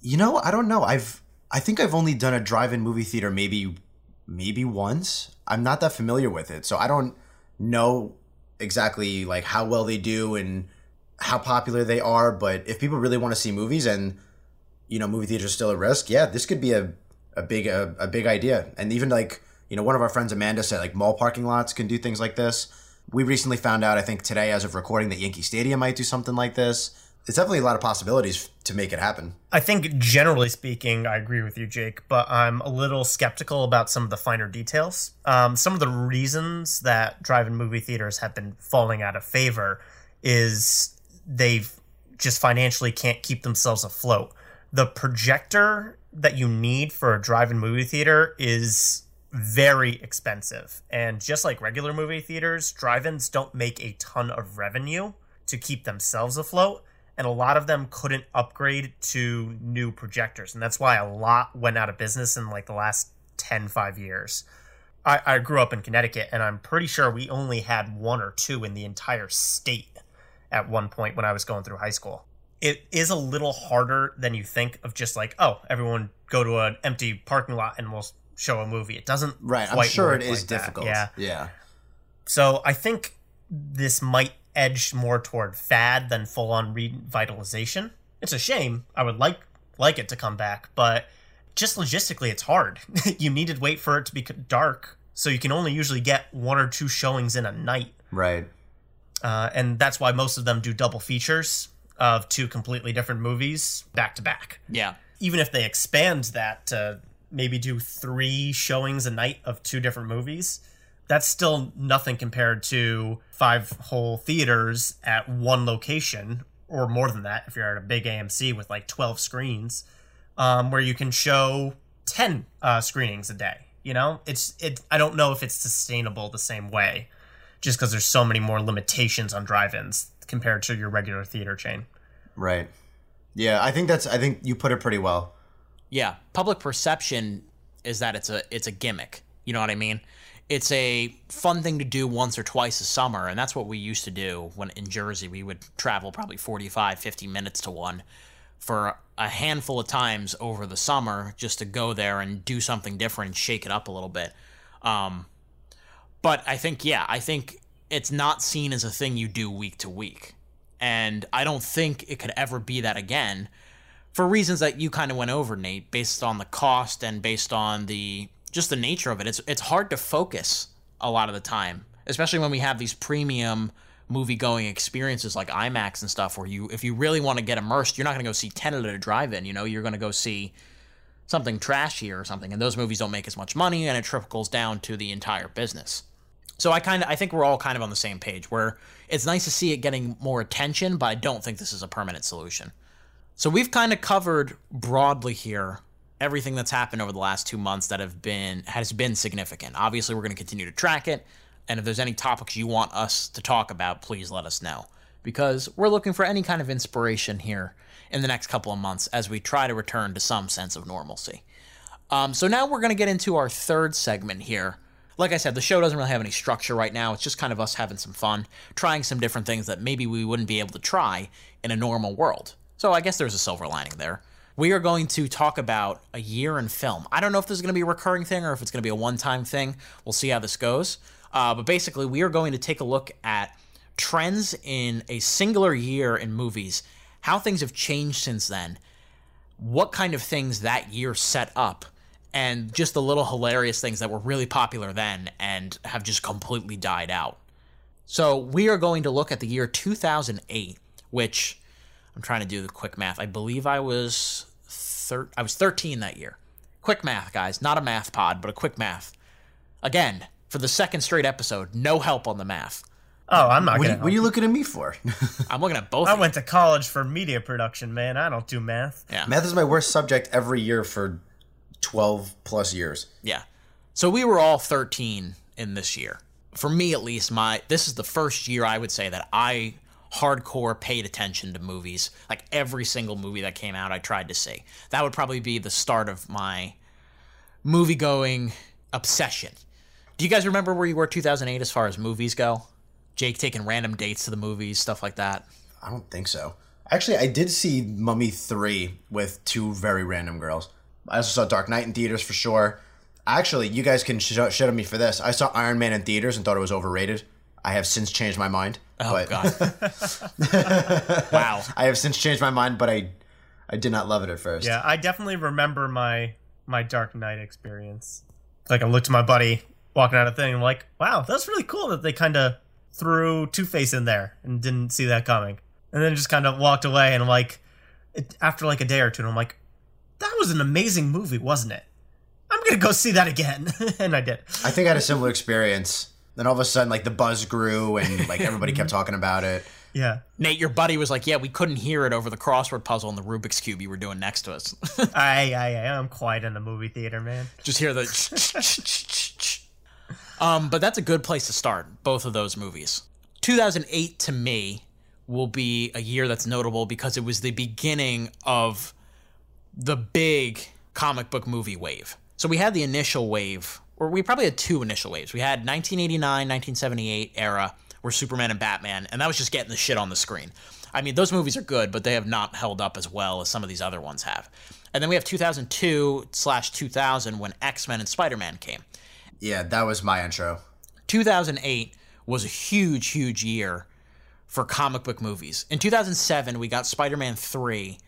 You know, I don't know. I've I think I've only done a drive-in movie theater maybe maybe once. I'm not that familiar with it, so I don't know exactly like how well they do and how popular they are. But if people really want to see movies and you know movie theaters are still at risk, yeah, this could be a a big a, a big idea. And even like you know one of our friends Amanda said like mall parking lots can do things like this. We recently found out I think today as of recording that Yankee Stadium might do something like this. It's definitely a lot of possibilities to make it happen. I think generally speaking, I agree with you, Jake, but I'm a little skeptical about some of the finer details. Um, some of the reasons that drive-in movie theaters have been falling out of favor is they've just financially can't keep themselves afloat. The projector that you need for a drive-in movie theater is very expensive, and just like regular movie theaters, drive-ins don't make a ton of revenue to keep themselves afloat and a lot of them couldn't upgrade to new projectors. And that's why a lot went out of business in like the last 10 5 years. I, I grew up in connecticut and i'm pretty sure we only had one or two in the entire state at one point when i was going through high school. It is a little harder than you think of just like oh everyone go to an empty parking lot and we'll show a movie. It doesn't right i'm sure it is like difficult. Yeah. Yeah. So i think this might edge more toward fad than full on revitalization. It's a shame. I would like like it to come back, but just logistically, it's hard. [LAUGHS] you need to wait for it to be dark, so you can only usually get one or two showings in a night. Right. Uh, and that's why most of them do double features of two completely different movies back to back. Yeah. Even if they expand that to maybe do three showings a night of two different movies, that's still nothing compared to five whole theaters at one location or more than that if you're at a big AMC with like 12 screens um, where you can show 10 uh, screenings a day you know? It's it I don't know if it's sustainable the same way just because there's so many more limitations on drive-ins compared to your regular theater chain. Right. Yeah I think that's I think you put it pretty well. Yeah public perception is that it's a it's a gimmick you know what I mean it's a fun thing to do once or twice a summer and that's what we used to do when in jersey we would travel probably 45 50 minutes to one for a handful of times over the summer just to go there and do something different and shake it up a little bit. Um, but i think yeah i think it's not seen as a thing you do week to week. And i don't think it could ever be that again for reasons that you kind of went over nate based on the cost and based on the just the nature of it. It's it's hard to focus a lot of the time, especially when we have these premium movie going experiences like IMAX and stuff where you if you really want to get immersed, you're not going to go see Tenet at a drive-in, you know, you're going to go see something trashy or something and those movies don't make as much money and it trickles down to the entire business. So I kind of I think we're all kind of on the same page where it's nice to see it getting more attention, but I don't think this is a permanent solution. So we've kind of covered broadly here everything that's happened over the last two months that have been has been significant. Obviously, we're going to continue to track it, and if there's any topics you want us to talk about, please let us know because we're looking for any kind of inspiration here in the next couple of months as we try to return to some sense of normalcy. Um, so now we're going to get into our third segment here. Like I said, the show doesn't really have any structure right now. It's just kind of us having some fun, trying some different things that maybe we wouldn't be able to try in a normal world. So I guess there's a silver lining there we are going to talk about a year in film. I don't know if this is going to be a recurring thing or if it's going to be a one time thing. We'll see how this goes. Uh, but basically, we are going to take a look at trends in a singular year in movies, how things have changed since then, what kind of things that year set up, and just the little hilarious things that were really popular then and have just completely died out. So, we are going to look at the year 2008, which I'm trying to do the quick math. I believe I was thir- I was 13 that year. Quick math, guys. Not a math pod, but a quick math. Again, for the second straight episode, no help on the math. Oh, I'm not What, are gonna. you, what are you looking at me for? [LAUGHS] I'm looking at both. I of you. went to college for media production, man. I don't do math. Yeah. Math is my worst subject every year for 12 plus years. Yeah. So we were all 13 in this year. For me at least, my this is the first year I would say that I hardcore paid attention to movies. Like every single movie that came out I tried to see. That would probably be the start of my movie going obsession. Do you guys remember where you were 2008 as far as movies go? Jake taking random dates to the movies, stuff like that. I don't think so. Actually, I did see Mummy 3 with two very random girls. I also saw Dark Knight in theaters for sure. Actually, you guys can sh- shit on me for this. I saw Iron Man in theaters and thought it was overrated. I have since changed my mind. Oh but god. [LAUGHS] wow. I have since changed my mind, but I I did not love it at first. Yeah, I definitely remember my my Dark Knight experience. Like I looked at my buddy walking out of the thing, and like, wow, that's really cool that they kind of threw Two Face in there and didn't see that coming, and then just kind of walked away. And I'm like, it, after like a day or two, and I'm like, that was an amazing movie, wasn't it? I'm gonna go see that again, [LAUGHS] and I did. I think I had a similar experience. Then all of a sudden, like the buzz grew and like everybody kept [LAUGHS] talking about it. Yeah, Nate, your buddy was like, "Yeah, we couldn't hear it over the crossword puzzle and the Rubik's cube you were doing next to us." I, I I am quiet in the movie theater, man. Just hear the. [LAUGHS] um, but that's a good place to start. Both of those movies. 2008 to me will be a year that's notable because it was the beginning of the big comic book movie wave. So we had the initial wave, or we probably had two initial waves. We had 1989, 1978 era where Superman and Batman, and that was just getting the shit on the screen. I mean, those movies are good, but they have not held up as well as some of these other ones have. And then we have 2002 slash 2000 when X Men and Spider Man came. Yeah, that was my intro. 2008 was a huge, huge year for comic book movies. In 2007, we got Spider Man 3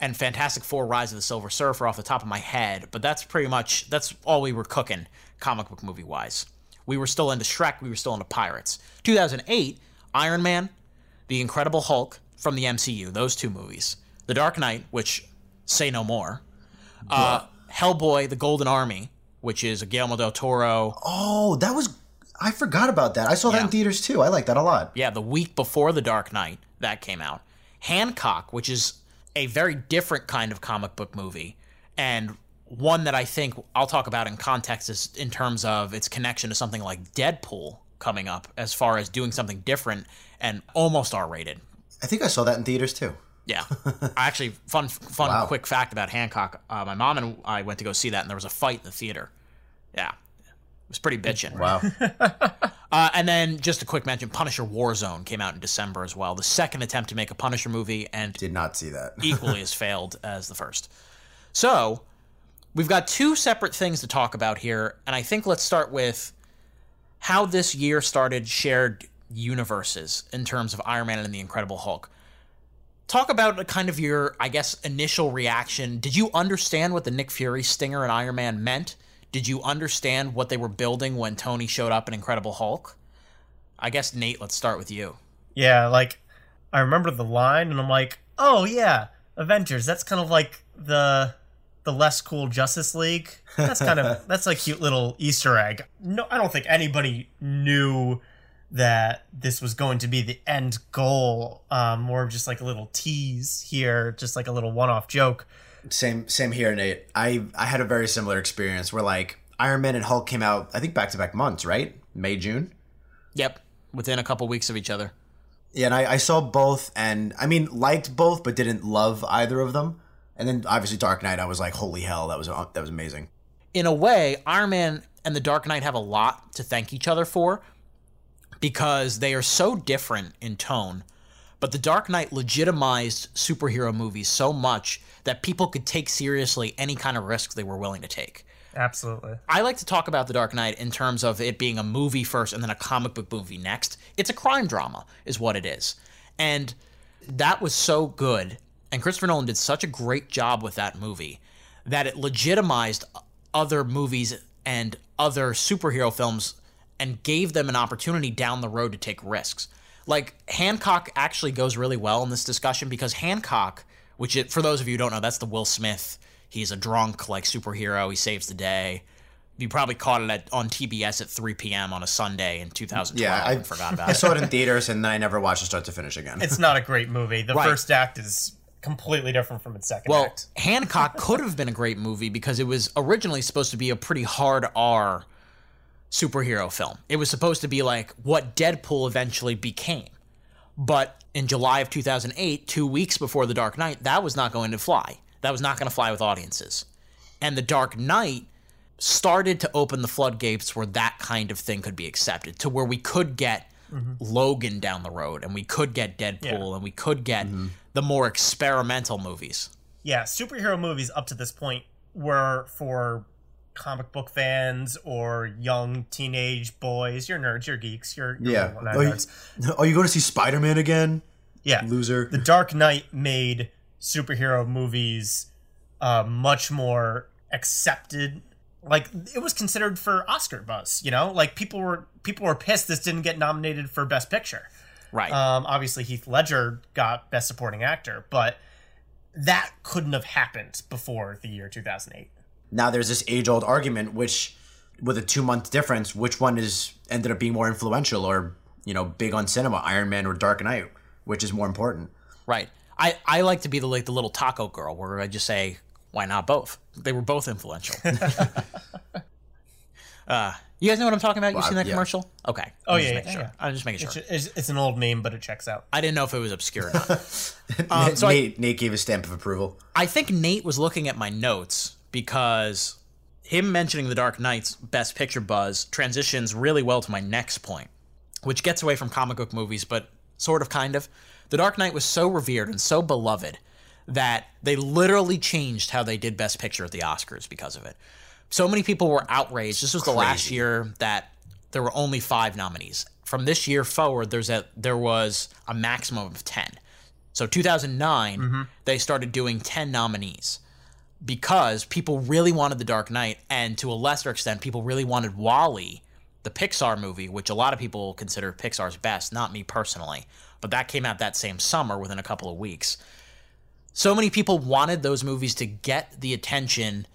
and Fantastic Four Rise of the Silver Surfer off the top of my head, but that's pretty much that's all we were cooking comic book movie wise. We were still into Shrek, we were still into Pirates. 2008, Iron Man, The Incredible Hulk from the MCU, those two movies. The Dark Knight, which say no more. Uh, Hellboy, The Golden Army, which is a Guillermo del Toro. Oh, that was. I forgot about that. I saw that in theaters too. I like that a lot. Yeah, the week before The Dark Knight, that came out. Hancock, which is a very different kind of comic book movie, and one that I think I'll talk about in context is in terms of its connection to something like Deadpool coming up, as far as doing something different and almost R rated. I think I saw that in theaters too. Yeah, [LAUGHS] actually, fun, fun, Wow. quick fact about Hancock. Uh, my mom and I went to go see that, and there was a fight in the theater. Yeah, it was pretty bitchin'. Wow. [LAUGHS] Uh, and then just a quick mention: Punisher Warzone came out in December as well. The second attempt to make a Punisher movie, and Did not see that. equally [LAUGHS] as failed as the first. So we've got two separate things to talk about here, and I think let's start with how this year started shared universes in terms of Iron Man and the Incredible Hulk. Talk about kind of your, I guess, initial reaction. Did you understand what the Nick Fury stinger and Iron Man meant? Did you understand what they were building when Tony showed up in Incredible Hulk? I guess Nate, let's start with you. Yeah, like I remember the line, and I'm like, oh yeah, Avengers. That's kind of like the the less cool Justice League. That's kind of [LAUGHS] that's a cute little Easter egg. No, I don't think anybody knew that this was going to be the end goal. Um, more of just like a little tease here, just like a little one-off joke. Same same here, Nate. I I had a very similar experience where like Iron Man and Hulk came out, I think back to back months, right? May, June? Yep, within a couple weeks of each other. Yeah, and I, I saw both and I mean liked both but didn't love either of them. And then obviously Dark Knight, I was like, holy hell, that was uh, that was amazing. in a way, Iron Man and the Dark Knight have a lot to thank each other for because they are so different in tone. But the Dark Knight legitimized superhero movies so much that people could take seriously any kind of risk they were willing to take. Absolutely. I like to talk about The Dark Knight in terms of it being a movie first and then a comic book movie next. It's a crime drama, is what it is. And that was so good. And Christopher Nolan did such a great job with that movie that it legitimized other movies and other superhero films and gave them an opportunity down the road to take risks. Like Hancock actually goes really well in this discussion because Hancock, which it, for those of you who don't know, that's the Will Smith. He's a drunk like superhero. He saves the day. You probably caught it at, on TBS at 3 p.m. on a Sunday in 2012 Yeah, I and forgot about I it. saw it in theaters and then I never watched it start to finish again. It's not a great movie. The Right. first act is completely different from its second Well, act. [LAUGHS] Hancock could have been a great movie because it was originally supposed to be a pretty hard R superhero film. It was supposed to be like what Deadpool eventually became. But in July of 2008, two weeks before The Dark Knight, that was not going to fly. That was not going to fly with audiences. And The Dark Knight started to open the floodgates where that kind of thing could be accepted, to where we could get Logan down the road and we could get Deadpool and we could get the more experimental movies. Yeah, superhero movies up to this point were for comic book fans or young teenage boys. You're nerds, you're geeks, you're, you're yeah. not Oh, you, nerds. [LAUGHS] oh, you going to see Spider Man again? Yeah. Loser. The Dark Knight made superhero movies uh, much more accepted. Like it was considered for Oscar buzz, you know. Like people were people were pissed this didn't get nominated for Best Picture. Right. Um, obviously, Heath Ledger got Best Supporting Actor, but that couldn't have happened before the year 2008. Now there's this age old argument, which with a two month difference, which one is ended up being more influential or you know big on cinema, Iron Man or Dark Knight, which is more important? Right. I, I like to be the like the little taco girl where I just say, why not both? They were both influential. [LAUGHS] uh, you guys know what I'm talking about? You Well, seen that yeah. commercial? Okay. Oh I'm yeah, just yeah, making sure. yeah. I'm just making It's, sure. it's, it's an old meme, but it checks out. I didn't know if it was obscure or not. [LAUGHS] Um, so I- Nate, Nate gave a stamp of approval. I think Nate was looking at my notes because him mentioning The Dark Knight's Best Picture buzz transitions really well to my next point, which gets away from comic book movies, but sort of kind of. The Dark Knight was so revered and so beloved that they literally changed how they did Best Picture at the Oscars because of it. So many people were outraged. This was the last year that there were only five nominees. From this year forward, there's a there was a maximum of ten. So 2009, mm-hmm. they started doing 10 nominees because people really wanted The Dark Knight, and to a lesser extent, people really wanted WALL-E, the Pixar movie, which a lot of people consider Pixar's best, not me personally, but that came out that same summer within a couple of weeks. So many people wanted those movies to get the attention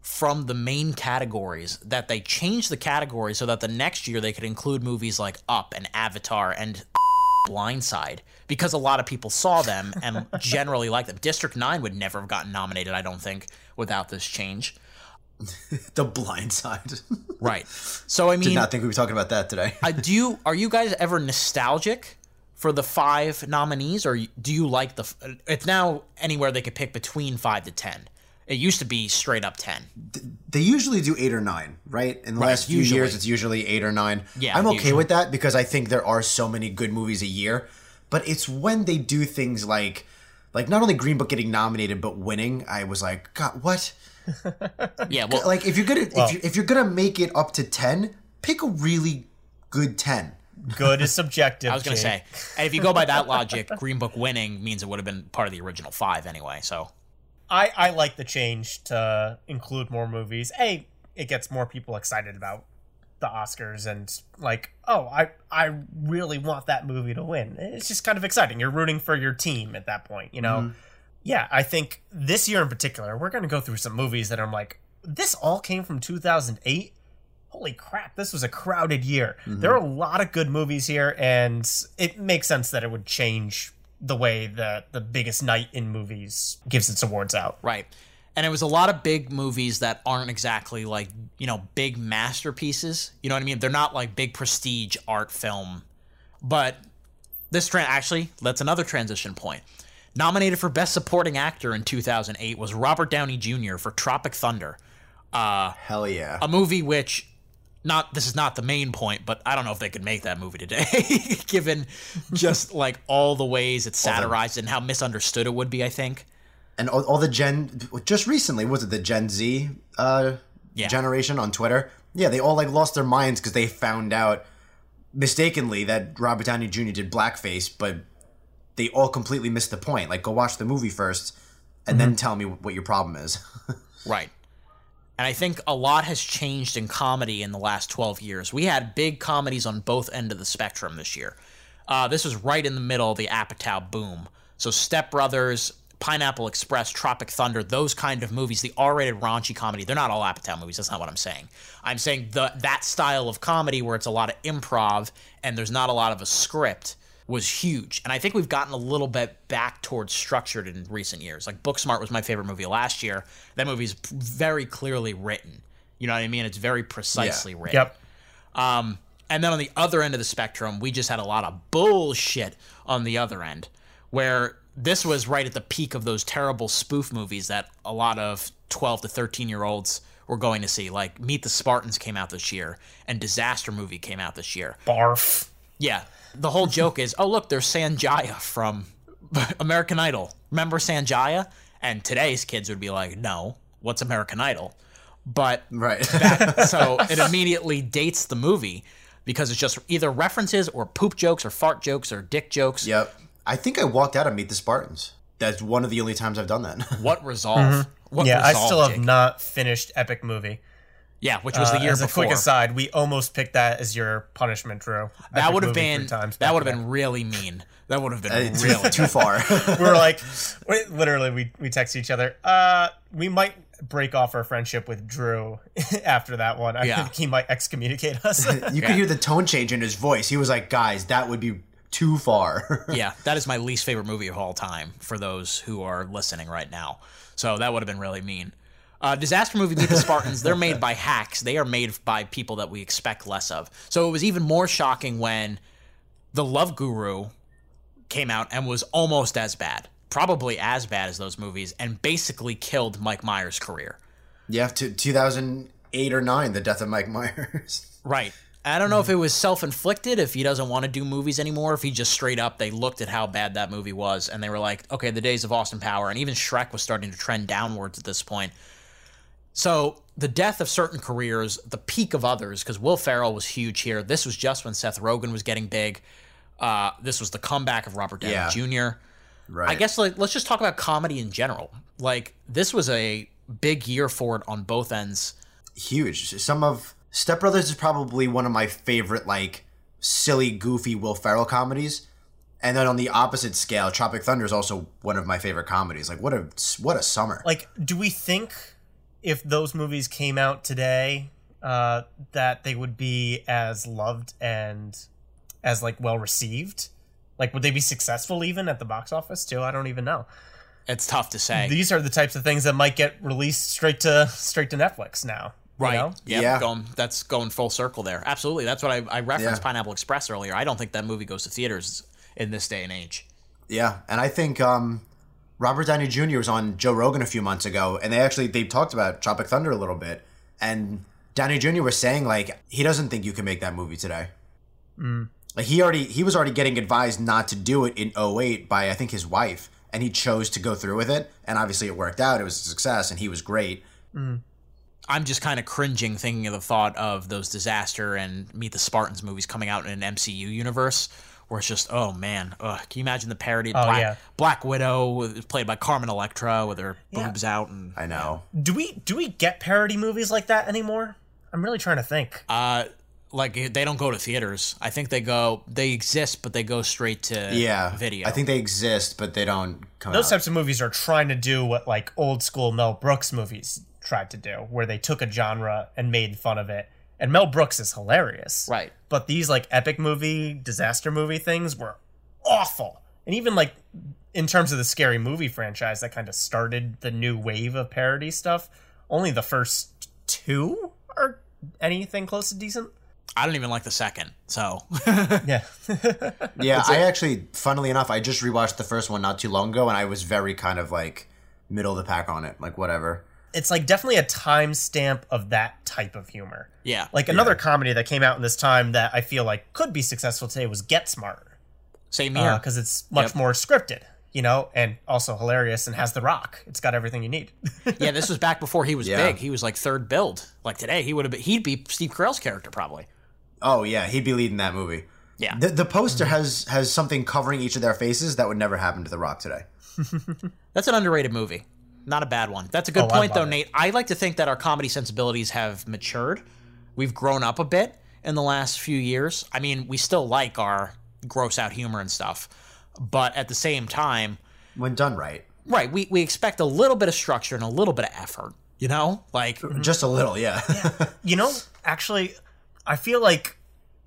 from the main categories that they changed the category so that the next year they could include movies like Up and Avatar and [LAUGHS] Blind Side because a lot of people saw them and [LAUGHS] generally liked them. District 9 would never have gotten nominated, I don't think, without this change. [LAUGHS] The Blind Side. Right. So I mean Did not think we'd be talking about that today. I do you, are you guys ever nostalgic for the five nominees or do you like the it's now anywhere they could pick between 5 to 10. It used to be straight up 10. they usually do eight or nine, right? In the Right, last few usually. years, it's usually eight or nine. Yeah, I'm okay usually. with that because I think there are so many good movies a year. But it's when they do things like, like not only Green Book getting nominated but winning. I was like, God, what? [LAUGHS] Yeah, well Like if you're gonna Well- if, you, if you're gonna make it up to ten, pick a really good ten. Good is subjective. I was going to say, and if you go by that logic, Green Book winning means it would have been part of the original 5 anyway. So, I, I like the change to include more movies. A, it gets more people excited about the Oscars and like, oh, I I really want that movie to win. It's just kind of exciting. You're rooting for your team at that point, you know. Mm-hmm. Yeah, I think this year in particular, we're going to go through some movies that I'm like, this all came from 2008. Holy crap, this was a crowded year. There are a lot of good movies here, and it makes sense that it would change the way that the biggest night in movies gives its awards out. right. And it was a lot of big movies that aren't exactly like, you know, big masterpieces. You know what I mean? They're not like big prestige art film. But this trend actually, that's another transition point. Nominated for Best Supporting Actor in 2008 was Robert Downey Jr. for Tropic Thunder. Uh, Hell yeah. a movie which not this is not the main point but i don't know if they could make that movie today [LAUGHS] given just like all the ways it's satirized and how misunderstood it would be i think and all, all the Gen just recently was it the Gen Z uh, Yeah. generation on Twitter? Yeah, they all like lost their minds because they found out mistakenly that Robert Downey Jr. did blackface, but they all completely missed the point. Like, go watch the movie first, and then tell me what your problem is. [LAUGHS] right and i think a lot has changed in comedy in the last 12 years we had big comedies on both end of the spectrum this year uh, this was right in the middle of the apatow boom so step brothers Pineapple Express, Tropic Thunder, those kind of movies, the R-rated raunchy comedy. They're not all Apatow movies. That's not what I'm saying. I'm saying the that style of comedy where it's a lot of improv and there's not a lot of a script was huge. And I think we've gotten a little bit back towards structured in recent years. Like Booksmart was my favorite movie last year. That movie's very clearly written. You know what I mean? It's very precisely written. Yep. Um, and then on the other end of the spectrum, we just had a lot of bullshit on the other end, where this was right at the peak of those terrible spoof movies that a lot of 12 to 13 year olds were going to see. Like Meet the Spartans came out this year, and Disaster Movie came out this year. Barf. Yeah. The whole joke is, oh, look, there's Sanjaya from American Idol. Remember Sanjaya? And today's kids would be like, no, what's American Idol? But right. that, so it immediately dates the movie because it's just either references or poop jokes or fart jokes or dick jokes. Yep. I think I walked out of Meet the Spartans. That's one of the only times I've done that. [LAUGHS] what resolve? Mm-hmm. What yeah, resolve, I still have Jake? not finished Epic Movie. Yeah, which was the Uh, year as before. a quick aside, we almost picked that as your punishment, Drew. that would have been times that would have been really mean. That would have been [LAUGHS] It's really [LAUGHS] too far. [LAUGHS] we were like, wait, literally, we we text each other. Uh, we might break off our friendship with Drew after that one. I Yeah. think he might excommunicate us. you could hear the tone change in his voice. He was like, "Guys, that would be too far." yeah, that is my least favorite movie of all time for those who are listening right now. So that would have been really mean. Uh, disaster movie Meet the Spartans, they're made by hacks. They are made by people that we expect less of. So it was even more shocking when The Love Guru came out and was almost as bad, probably as bad as those movies, and basically killed Mike Myers' career. yeah, to 2008 or 9, the death of Mike Myers. [LAUGHS] Right. I don't know if it was self inflicted, if he doesn't want to do movies anymore, if he just straight up, they looked at how bad that movie was and they were like, okay, the days of Austin Power, and even Shrek was starting to trend downwards at this point. So the death of certain careers, the peak of others, because Will Ferrell was huge here. This was just when Seth Rogen was getting big. Uh, this was the comeback of Robert Downey Yeah. Jr. Right. I guess like let's just talk about comedy in general. Like this was a big year for it on both ends. huge. Some of Step Brothers is probably one of my favorite, like silly, goofy Will Ferrell comedies. And then on the opposite scale, Tropic Thunder is also one of my favorite comedies. Like what a what a summer! like, do we think if those movies came out today, uh, that they would be as loved and as like well received? Like, would they be successful even at the box office too? I don't even know. It's tough to say. These are the types of things that might get released straight to straight to Netflix now. you Right. know? Yep, Yeah. Going, that's going full circle there. Absolutely. That's what I, I referenced Yeah. Pineapple Express earlier. I don't think that movie goes to theaters in this day and age. Yeah, and I think um, Robert Downey Jr. was on Joe Rogan a few months ago, and they actually they talked about Tropic Thunder a little bit, and Downey Jr. was saying like he doesn't think you can make that movie today. Mm. Like he already he was already getting advised not to do it in 08 by I think his wife, and he chose to go through with it, and obviously it worked out. It was a success, and he was great. Mm. I'm just kind of cringing thinking of the thought of those disaster and Meet the Spartans movies coming out in an MCU universe where it's just oh man, ugh, can you imagine the parody Oh, Black, yeah. Black Widow played by Carmen Electra with her Yeah. boobs out and I know. Do we do we get parody movies like that anymore? I'm really trying to think. uh like they don't go to theaters. I think they go they exist but they go straight to Yeah, video. I think they exist, but they don't come Those out. types of movies are trying to do what like old school Mel Brooks movies tried to do, where they took a genre and made fun of it. And Mel Brooks is hilarious. Right. But these like epic movie, disaster movie things were awful. And even like in terms of the scary movie franchise that kind of started the new wave of parody stuff, only the first two are anything close to decent. I don't even like the second. So [LAUGHS] Yeah. [LAUGHS] Yeah, I actually, funnily enough, I just rewatched the first one not too long ago, and I was very kind of like middle of the pack on it, like whatever. It's like definitely a timestamp of that type of humor. yeah. Like another comedy that came out in this time that I feel like could be successful today was Get Smart Same uh, here. because it's much Yep. more scripted, you know, and also hilarious and has The Rock. It's got everything you need. [LAUGHS] yeah, this was back before he was Yeah. big. He was like third billed. Like today, he would have been. He'd be Steve Carell's character probably. Oh yeah, he'd be leading that movie. Yeah. The, the poster has has something covering each of their faces that would never happen to The Rock today. [LAUGHS] That's an underrated movie. Not a bad one. That's a good Oh, point, though, it. Nate. I like to think that our comedy sensibilities have matured. We've grown up a bit in the last few years. I mean, we still like our gross out humor and stuff, but at the same time, When done right. Right. We we expect a little bit of structure and a little bit of effort. You know, like just a little, yeah. you know, [LAUGHS] actually, I feel like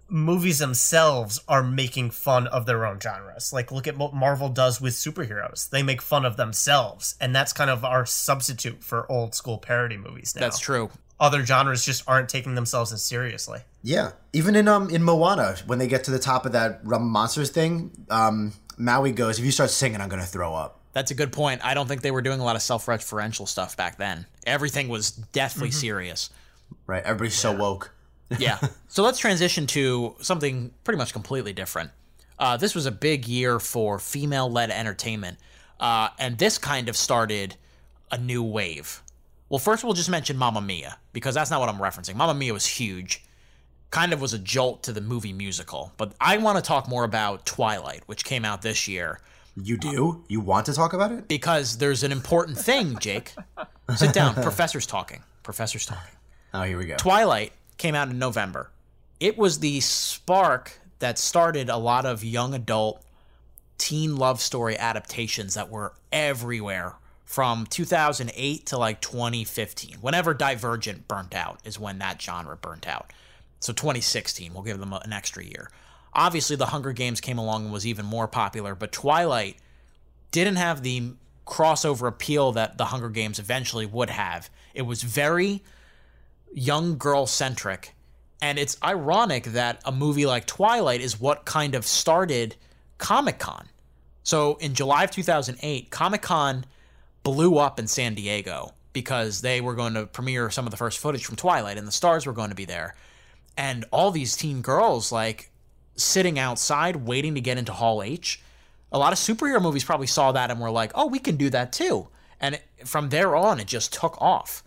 movies themselves are making fun of their own genres. Like, look at what Marvel does with superheroes. They make fun of themselves, and that's kind of our substitute for old school parody movies now. That's true. Other genres just aren't taking themselves as seriously. Yeah, even in um in Moana, when they get to the top of that Rum Monsters thing, um, Maui goes, "If you start singing, I'm gonna throw up." That's a good point. I don't think they were doing a lot of self-referential stuff back then. Everything was deathly Mm-hmm. serious. Right, everybody's so woke. Yeah. [LAUGHS] So let's transition to something pretty much completely different. Uh, this was a big year for female led entertainment. Uh, and this kind of started a new wave. Well, first we'll just mention Mamma Mia, because that's not what I'm referencing. Mamma Mia was huge, kind of was a jolt to the movie musical. But I want to talk more about Twilight, which came out this year. You do? You want to talk about it? Because there's an important thing, Jake. Sit down. [LAUGHS] Professor's talking. Professor's talking. Oh, here we go. Twilight came out in November. It was the spark that started a lot of young adult teen love story adaptations that were everywhere from 2008 to like 2015. Whenever Divergent burnt out is when that genre burnt out. So 2016, we'll give them an extra year. Obviously, The Hunger Games came along and was even more popular, but Twilight didn't have the crossover appeal that The Hunger Games eventually would have. It was very young girl centric. And it's ironic that a movie like Twilight is what kind of started Comic Con. So in July of 2008, Comic Con blew up in San Diego because they were going to premiere some of the first footage from Twilight and the stars were going to be there. And all these teen girls, like, sitting outside waiting to get into Hall H. A lot of superhero movies probably saw that and were like, oh, we can do that too. And it, from there on, it just took off.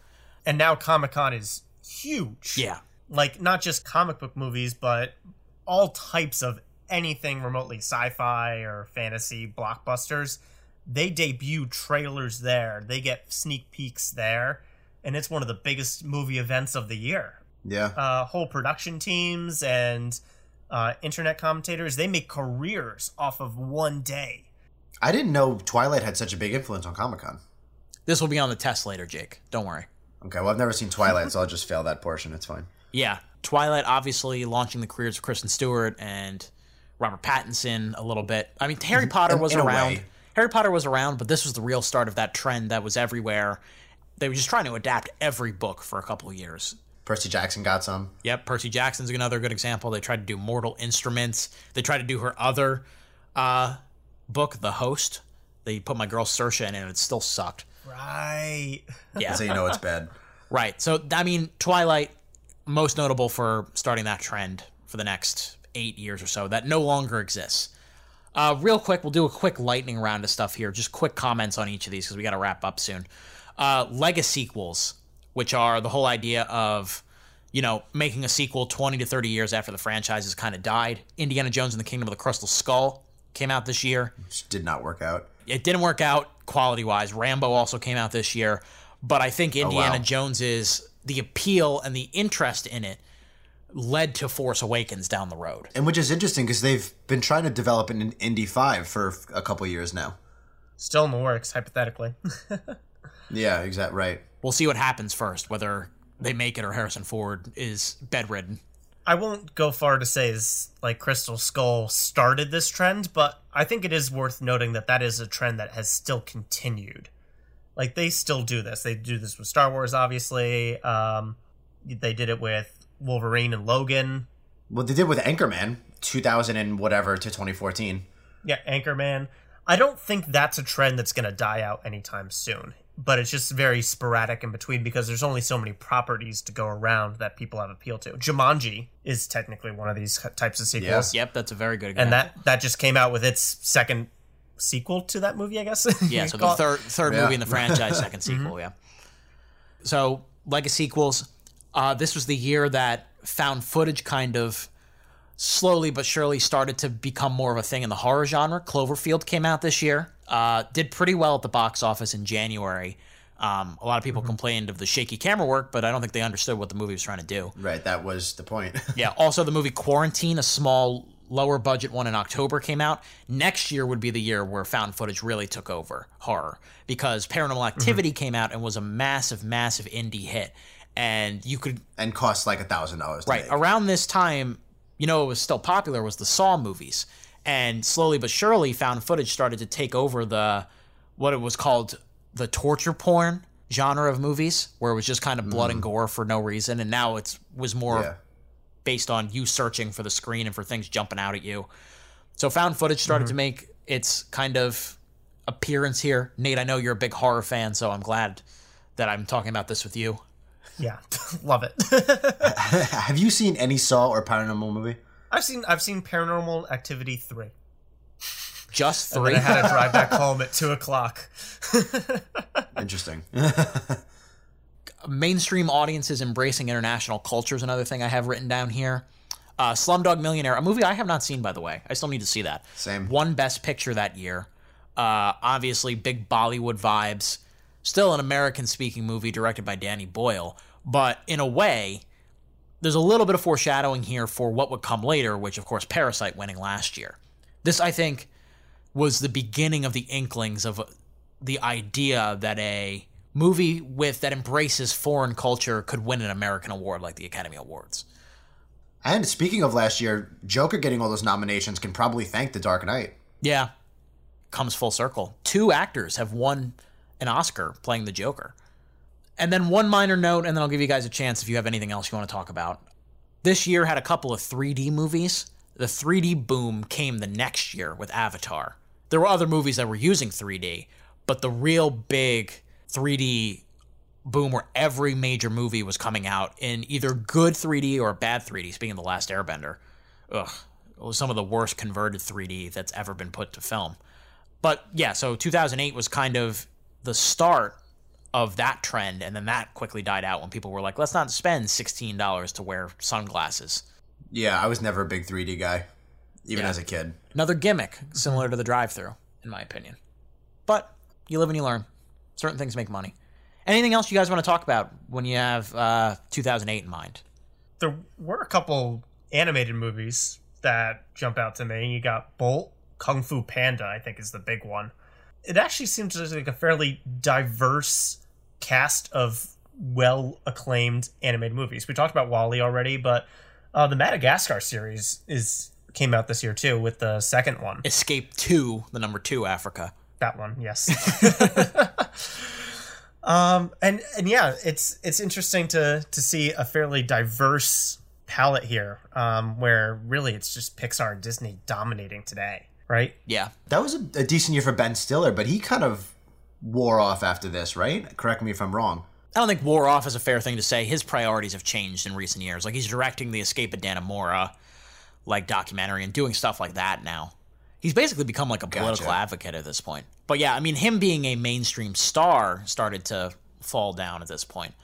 And now Comic Con is huge. Yeah. Like, not just comic book movies, but all types of anything remotely sci fi or fantasy blockbusters. They debut trailers there, they get sneak peeks there. And it's one of the biggest movie events of the year. Yeah. Uh, whole production teams and uh, internet commentators, they make careers off of one day. I didn't know Twilight had such a big influence on Comic Con. This will be on the test later, Jake. Don't worry. Okay, well, I've never seen Twilight, so I'll just fail that portion. It's fine. Yeah. Twilight obviously launching the careers of Kristen Stewart and Robert Pattinson a little bit. I mean, Harry Potter In- was in around. Harry Potter was around, but this was the real start of that trend that was everywhere. They were just trying to adapt every book for a couple of years. Percy Jackson got some. Yep, Percy Jackson's another good example. They tried to do Mortal Instruments. They tried to do her other uh, book, The Host. They put my girl Saoirse in it, and it still sucked. Right. Yeah. So you know it's bad. [LAUGHS] Right. So, I mean, Twilight, most notable for starting that trend for the next eight years or so, that no longer exists. Uh, real quick, we'll do a quick lightning round of stuff here. Just quick comments on each of these because we got to wrap up soon. Uh, Legacy sequels, which are the whole idea of, you know, making a sequel 20 to 30 years after the franchise has kind of died. Indiana Jones and the Kingdom of the Crystal Skull came out this year. Which did not work out. It didn't work out quality wise. Rambo also came out this year, but I think oh, Indiana wow. Jones is the appeal and the interest in it led to Force Awakens down the road. And which is interesting because they've been trying to develop an Indy 5 for a couple years now. Still in the works, hypothetically. [LAUGHS] Yeah, exactly. Right. We'll see what happens first, whether they make it or Harrison Ford is bedridden. I won't go far to say is like Crystal Skull started this trend, but I think it is worth noting that that is a trend that has still continued. Like they still do this. They do this with Star Wars, obviously. Um, they did it with Wolverine and Logan. Well, they did with Anchorman, 2000 and whatever to 2014. Yeah, Anchorman. I don't think that's a trend that's going to die out anytime soon, but it's just very sporadic in between because there's only so many properties to go around that people have appeal to. Jumanji is technically one of these types of sequels. Yep, that's a very good example. and that that just came out with its second sequel to that movie, I guess. [LAUGHS] yeah, so the third third Yeah. movie in the franchise, [LAUGHS] second sequel, yeah. So legacy sequels. Uh, this was the year that found footage kind of slowly but surely started to become more of a thing in the horror genre. Cloverfield came out this year. Uh, did pretty well at the box office in January. Um, a lot of people complained of the shaky camera work, but I don't think they understood what the movie was trying to do. Right, that was the point. [LAUGHS] Yeah. Also, the movie Quarantine, a small lower budget one in October came out, next year would be the year where found footage really took over horror because Paranormal Activity came out and was a massive, massive indie hit. And you could and cost like a thousand dollars. right around this time, you know, it was still popular was the Saw movies, and slowly but surely, found footage started to take over the what it was called the torture porn genre of movies, where it was just kind of blood and mm. gore for no reason, and now it's was more Yeah. based on you searching for the screen and for things jumping out at you. So found footage started to mm-hmm. make its kind of appearance here. Nate, I know you're a big horror fan, so I'm glad that I'm talking about this with you. Yeah, [LAUGHS] love it. [LAUGHS] Have you seen any Saw or paranormal movie? I've seen I've seen Paranormal Activity three. Just And three. then I had to drive back [LAUGHS] home at two o'clock. [LAUGHS] Interesting. [LAUGHS] mainstream audiences embracing international culture is another thing I have written down here. Uh, Slumdog Millionaire, a movie I have not seen, by the way. I still need to see that. Same. Won Best Picture that year. Uh, obviously, big Bollywood vibes. Still an American speaking movie directed by Danny Boyle. But in a way, there's a little bit of foreshadowing here for what would come later, which, of course, Parasite winning last year. This, I think, was the beginning of the inklings of the idea that a movie with that embraces foreign culture could win an American award like the Academy Awards. and speaking of last year, Joker getting all those nominations can probably thank The Dark Knight. Yeah. Comes full circle. Two actors have won an Oscar playing the Joker. And then one minor note, and then I'll give you guys a chance if you have anything else you want to talk about. This year had a couple of 3D movies. The 3D boom came the next year with Avatar. There were other movies that were using 3D, but the real big 3D boom where every major movie was coming out in either good 3D or bad 3D, speaking of The Last Airbender. Ugh. It was some of the worst converted 3D that's ever been put to film. But yeah, so 2008 was kind of the start of that trend, and then that quickly died out when people were like, let's not spend $16 to wear sunglasses. Yeah, I was never a big 3D guy, even Yeah. as a kid. Another gimmick similar to the drive through, in my opinion. But you live and you learn. Certain things make money. Anything else you guys want to talk about when you have uh, 2008 in mind? There were a couple animated movies that jump out to me. You got Bolt, Kung Fu Panda, I think is the big one. It actually seems like a fairly diverse cast of well acclaimed animated movies. We talked about WALL-E already, but uh, the Madagascar series is came out this year too with the second one. Escape 2, the number 2 Africa. That one, yes. [LAUGHS] um, and and yeah, it's it's interesting to to see a fairly diverse palette here, um, where really it's just Pixar and Disney dominating today, right? Yeah. That was a, a decent year for Ben Stiller, but he kind of wore off after this, right? Correct me if I'm wrong. I don't think wore off is a fair thing to say. His priorities have changed in recent years. Like he's directing the Escape of Dannemora, like documentary, and doing stuff like that now. He's basically become like a political Gotcha. advocate at this point. But yeah, I mean, him being a mainstream star started to fall down at this point.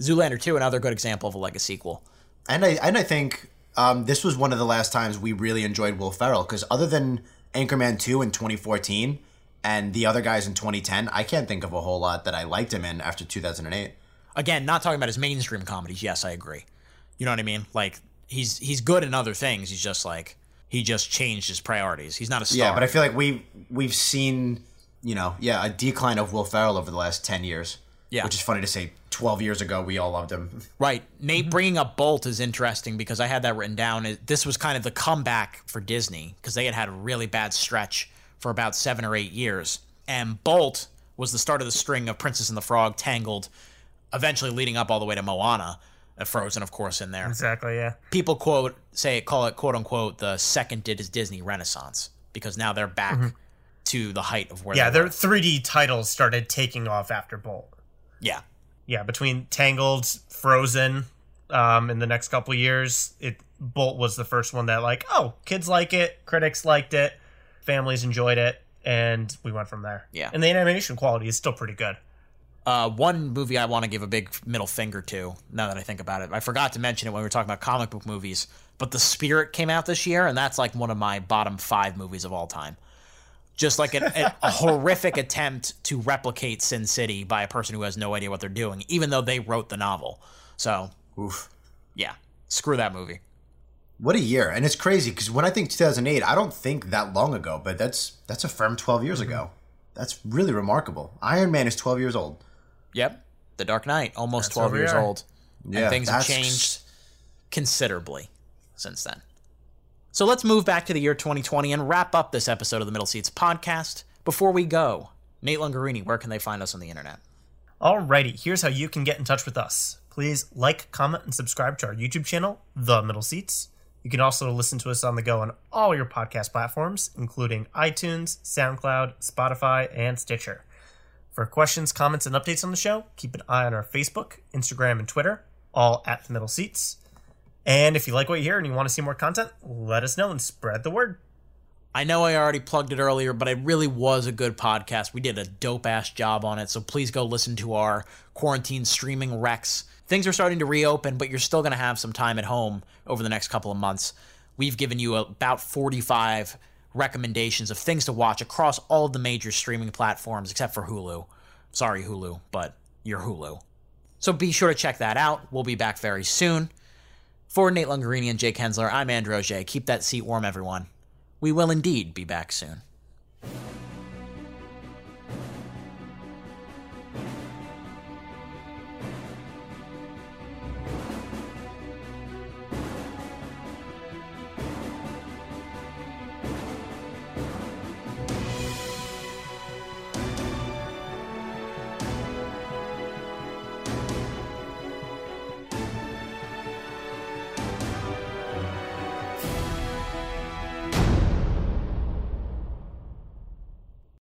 Zoolander 2, another good example of a legacy sequel. And I and I think um, this was one of the last times we really enjoyed Will Ferrell because other than Anchorman 2 in 2014 and the other guys in 2010, I can't think of a whole lot that I liked him in after 2008. Again, not talking about his mainstream comedies. Yes, I agree. You know what I mean? Like he's he's good in other things. He's just like he just changed his priorities. He's not a star. Yeah, but I feel like we we've seen, you know, yeah, a decline of Will Ferrell over the last 10 years. Yeah. Which is funny to say 12 years ago we all loved him. [LAUGHS] Right. Nate bringing up Bolt is interesting because I had that written down. This was kind of the comeback for Disney because they had had a really bad stretch for about seven or eight years. And Bolt was the start of the string of Princess and the Frog, Tangled, eventually leading up all the way to Moana, uh, Frozen, of course, in there. Exactly, yeah. People quote say call it quote unquote the second Dis- Disney Renaissance because now they're back Mhm. to the height of where yeah, they their 3D titles started taking off after Bolt. Yeah. Yeah, between Tangled, Frozen, um, in the next couple years, it Bolt was the first one that like, oh, kids like it, critics liked it, families enjoyed it, and we went from there. Yeah. and the animation quality is still pretty good. Uh, one movie I want to give a big middle finger to, now that I think about it. I forgot to mention it when we were talking about comic book movies, but The Spirit came out this year, and that's like one of my bottom five movies of all time. Just like an, a, a horrific attempt to replicate Sin City by a person who has no idea what they're doing, even though they wrote the novel. So, Oof. yeah, screw that movie. What a year. And it's crazy because when I think 2008, I don't think that long ago, but that's that's a firm 12 years ago. That's really remarkable. Iron Man is 12 years old. Yep. The Dark Knight, almost That's 12 years are. old. Yeah, and things have changed considerably since then. So let's move back to the year 2020 and wrap up this episode of the Middle Seats podcast. Before we go, Nate Lungarini, where can they find us on the internet? Alrighty, here's how you can get in touch with us. Please like, comment, and subscribe to our YouTube channel, The Middle Seats. You can also listen to us on the go on all your podcast platforms, including iTunes, SoundCloud, Spotify, and Stitcher. For questions, comments, and updates on the show, keep an eye on our Facebook, Instagram, and Twitter, all at The Middle Seats. And if you like what you hear and you want to see more content, let us know and spread the word. I know I already plugged it earlier, but it really was a good podcast. We did a dope ass job on it, so please go listen to our quarantine streaming recs. Things are starting to reopen, but you're still going to have some time at home over the next couple of months. We've given you about 45 recommendations of things to watch across all the major streaming platforms except for Hulu. Sorry, Hulu, but you're Hulu. So be sure to check that out. We'll be back very soon. For Nate Lungarini and Jake Hensler, I'm Andrew O'Shea. Keep that seat warm, everyone. We will indeed be back soon.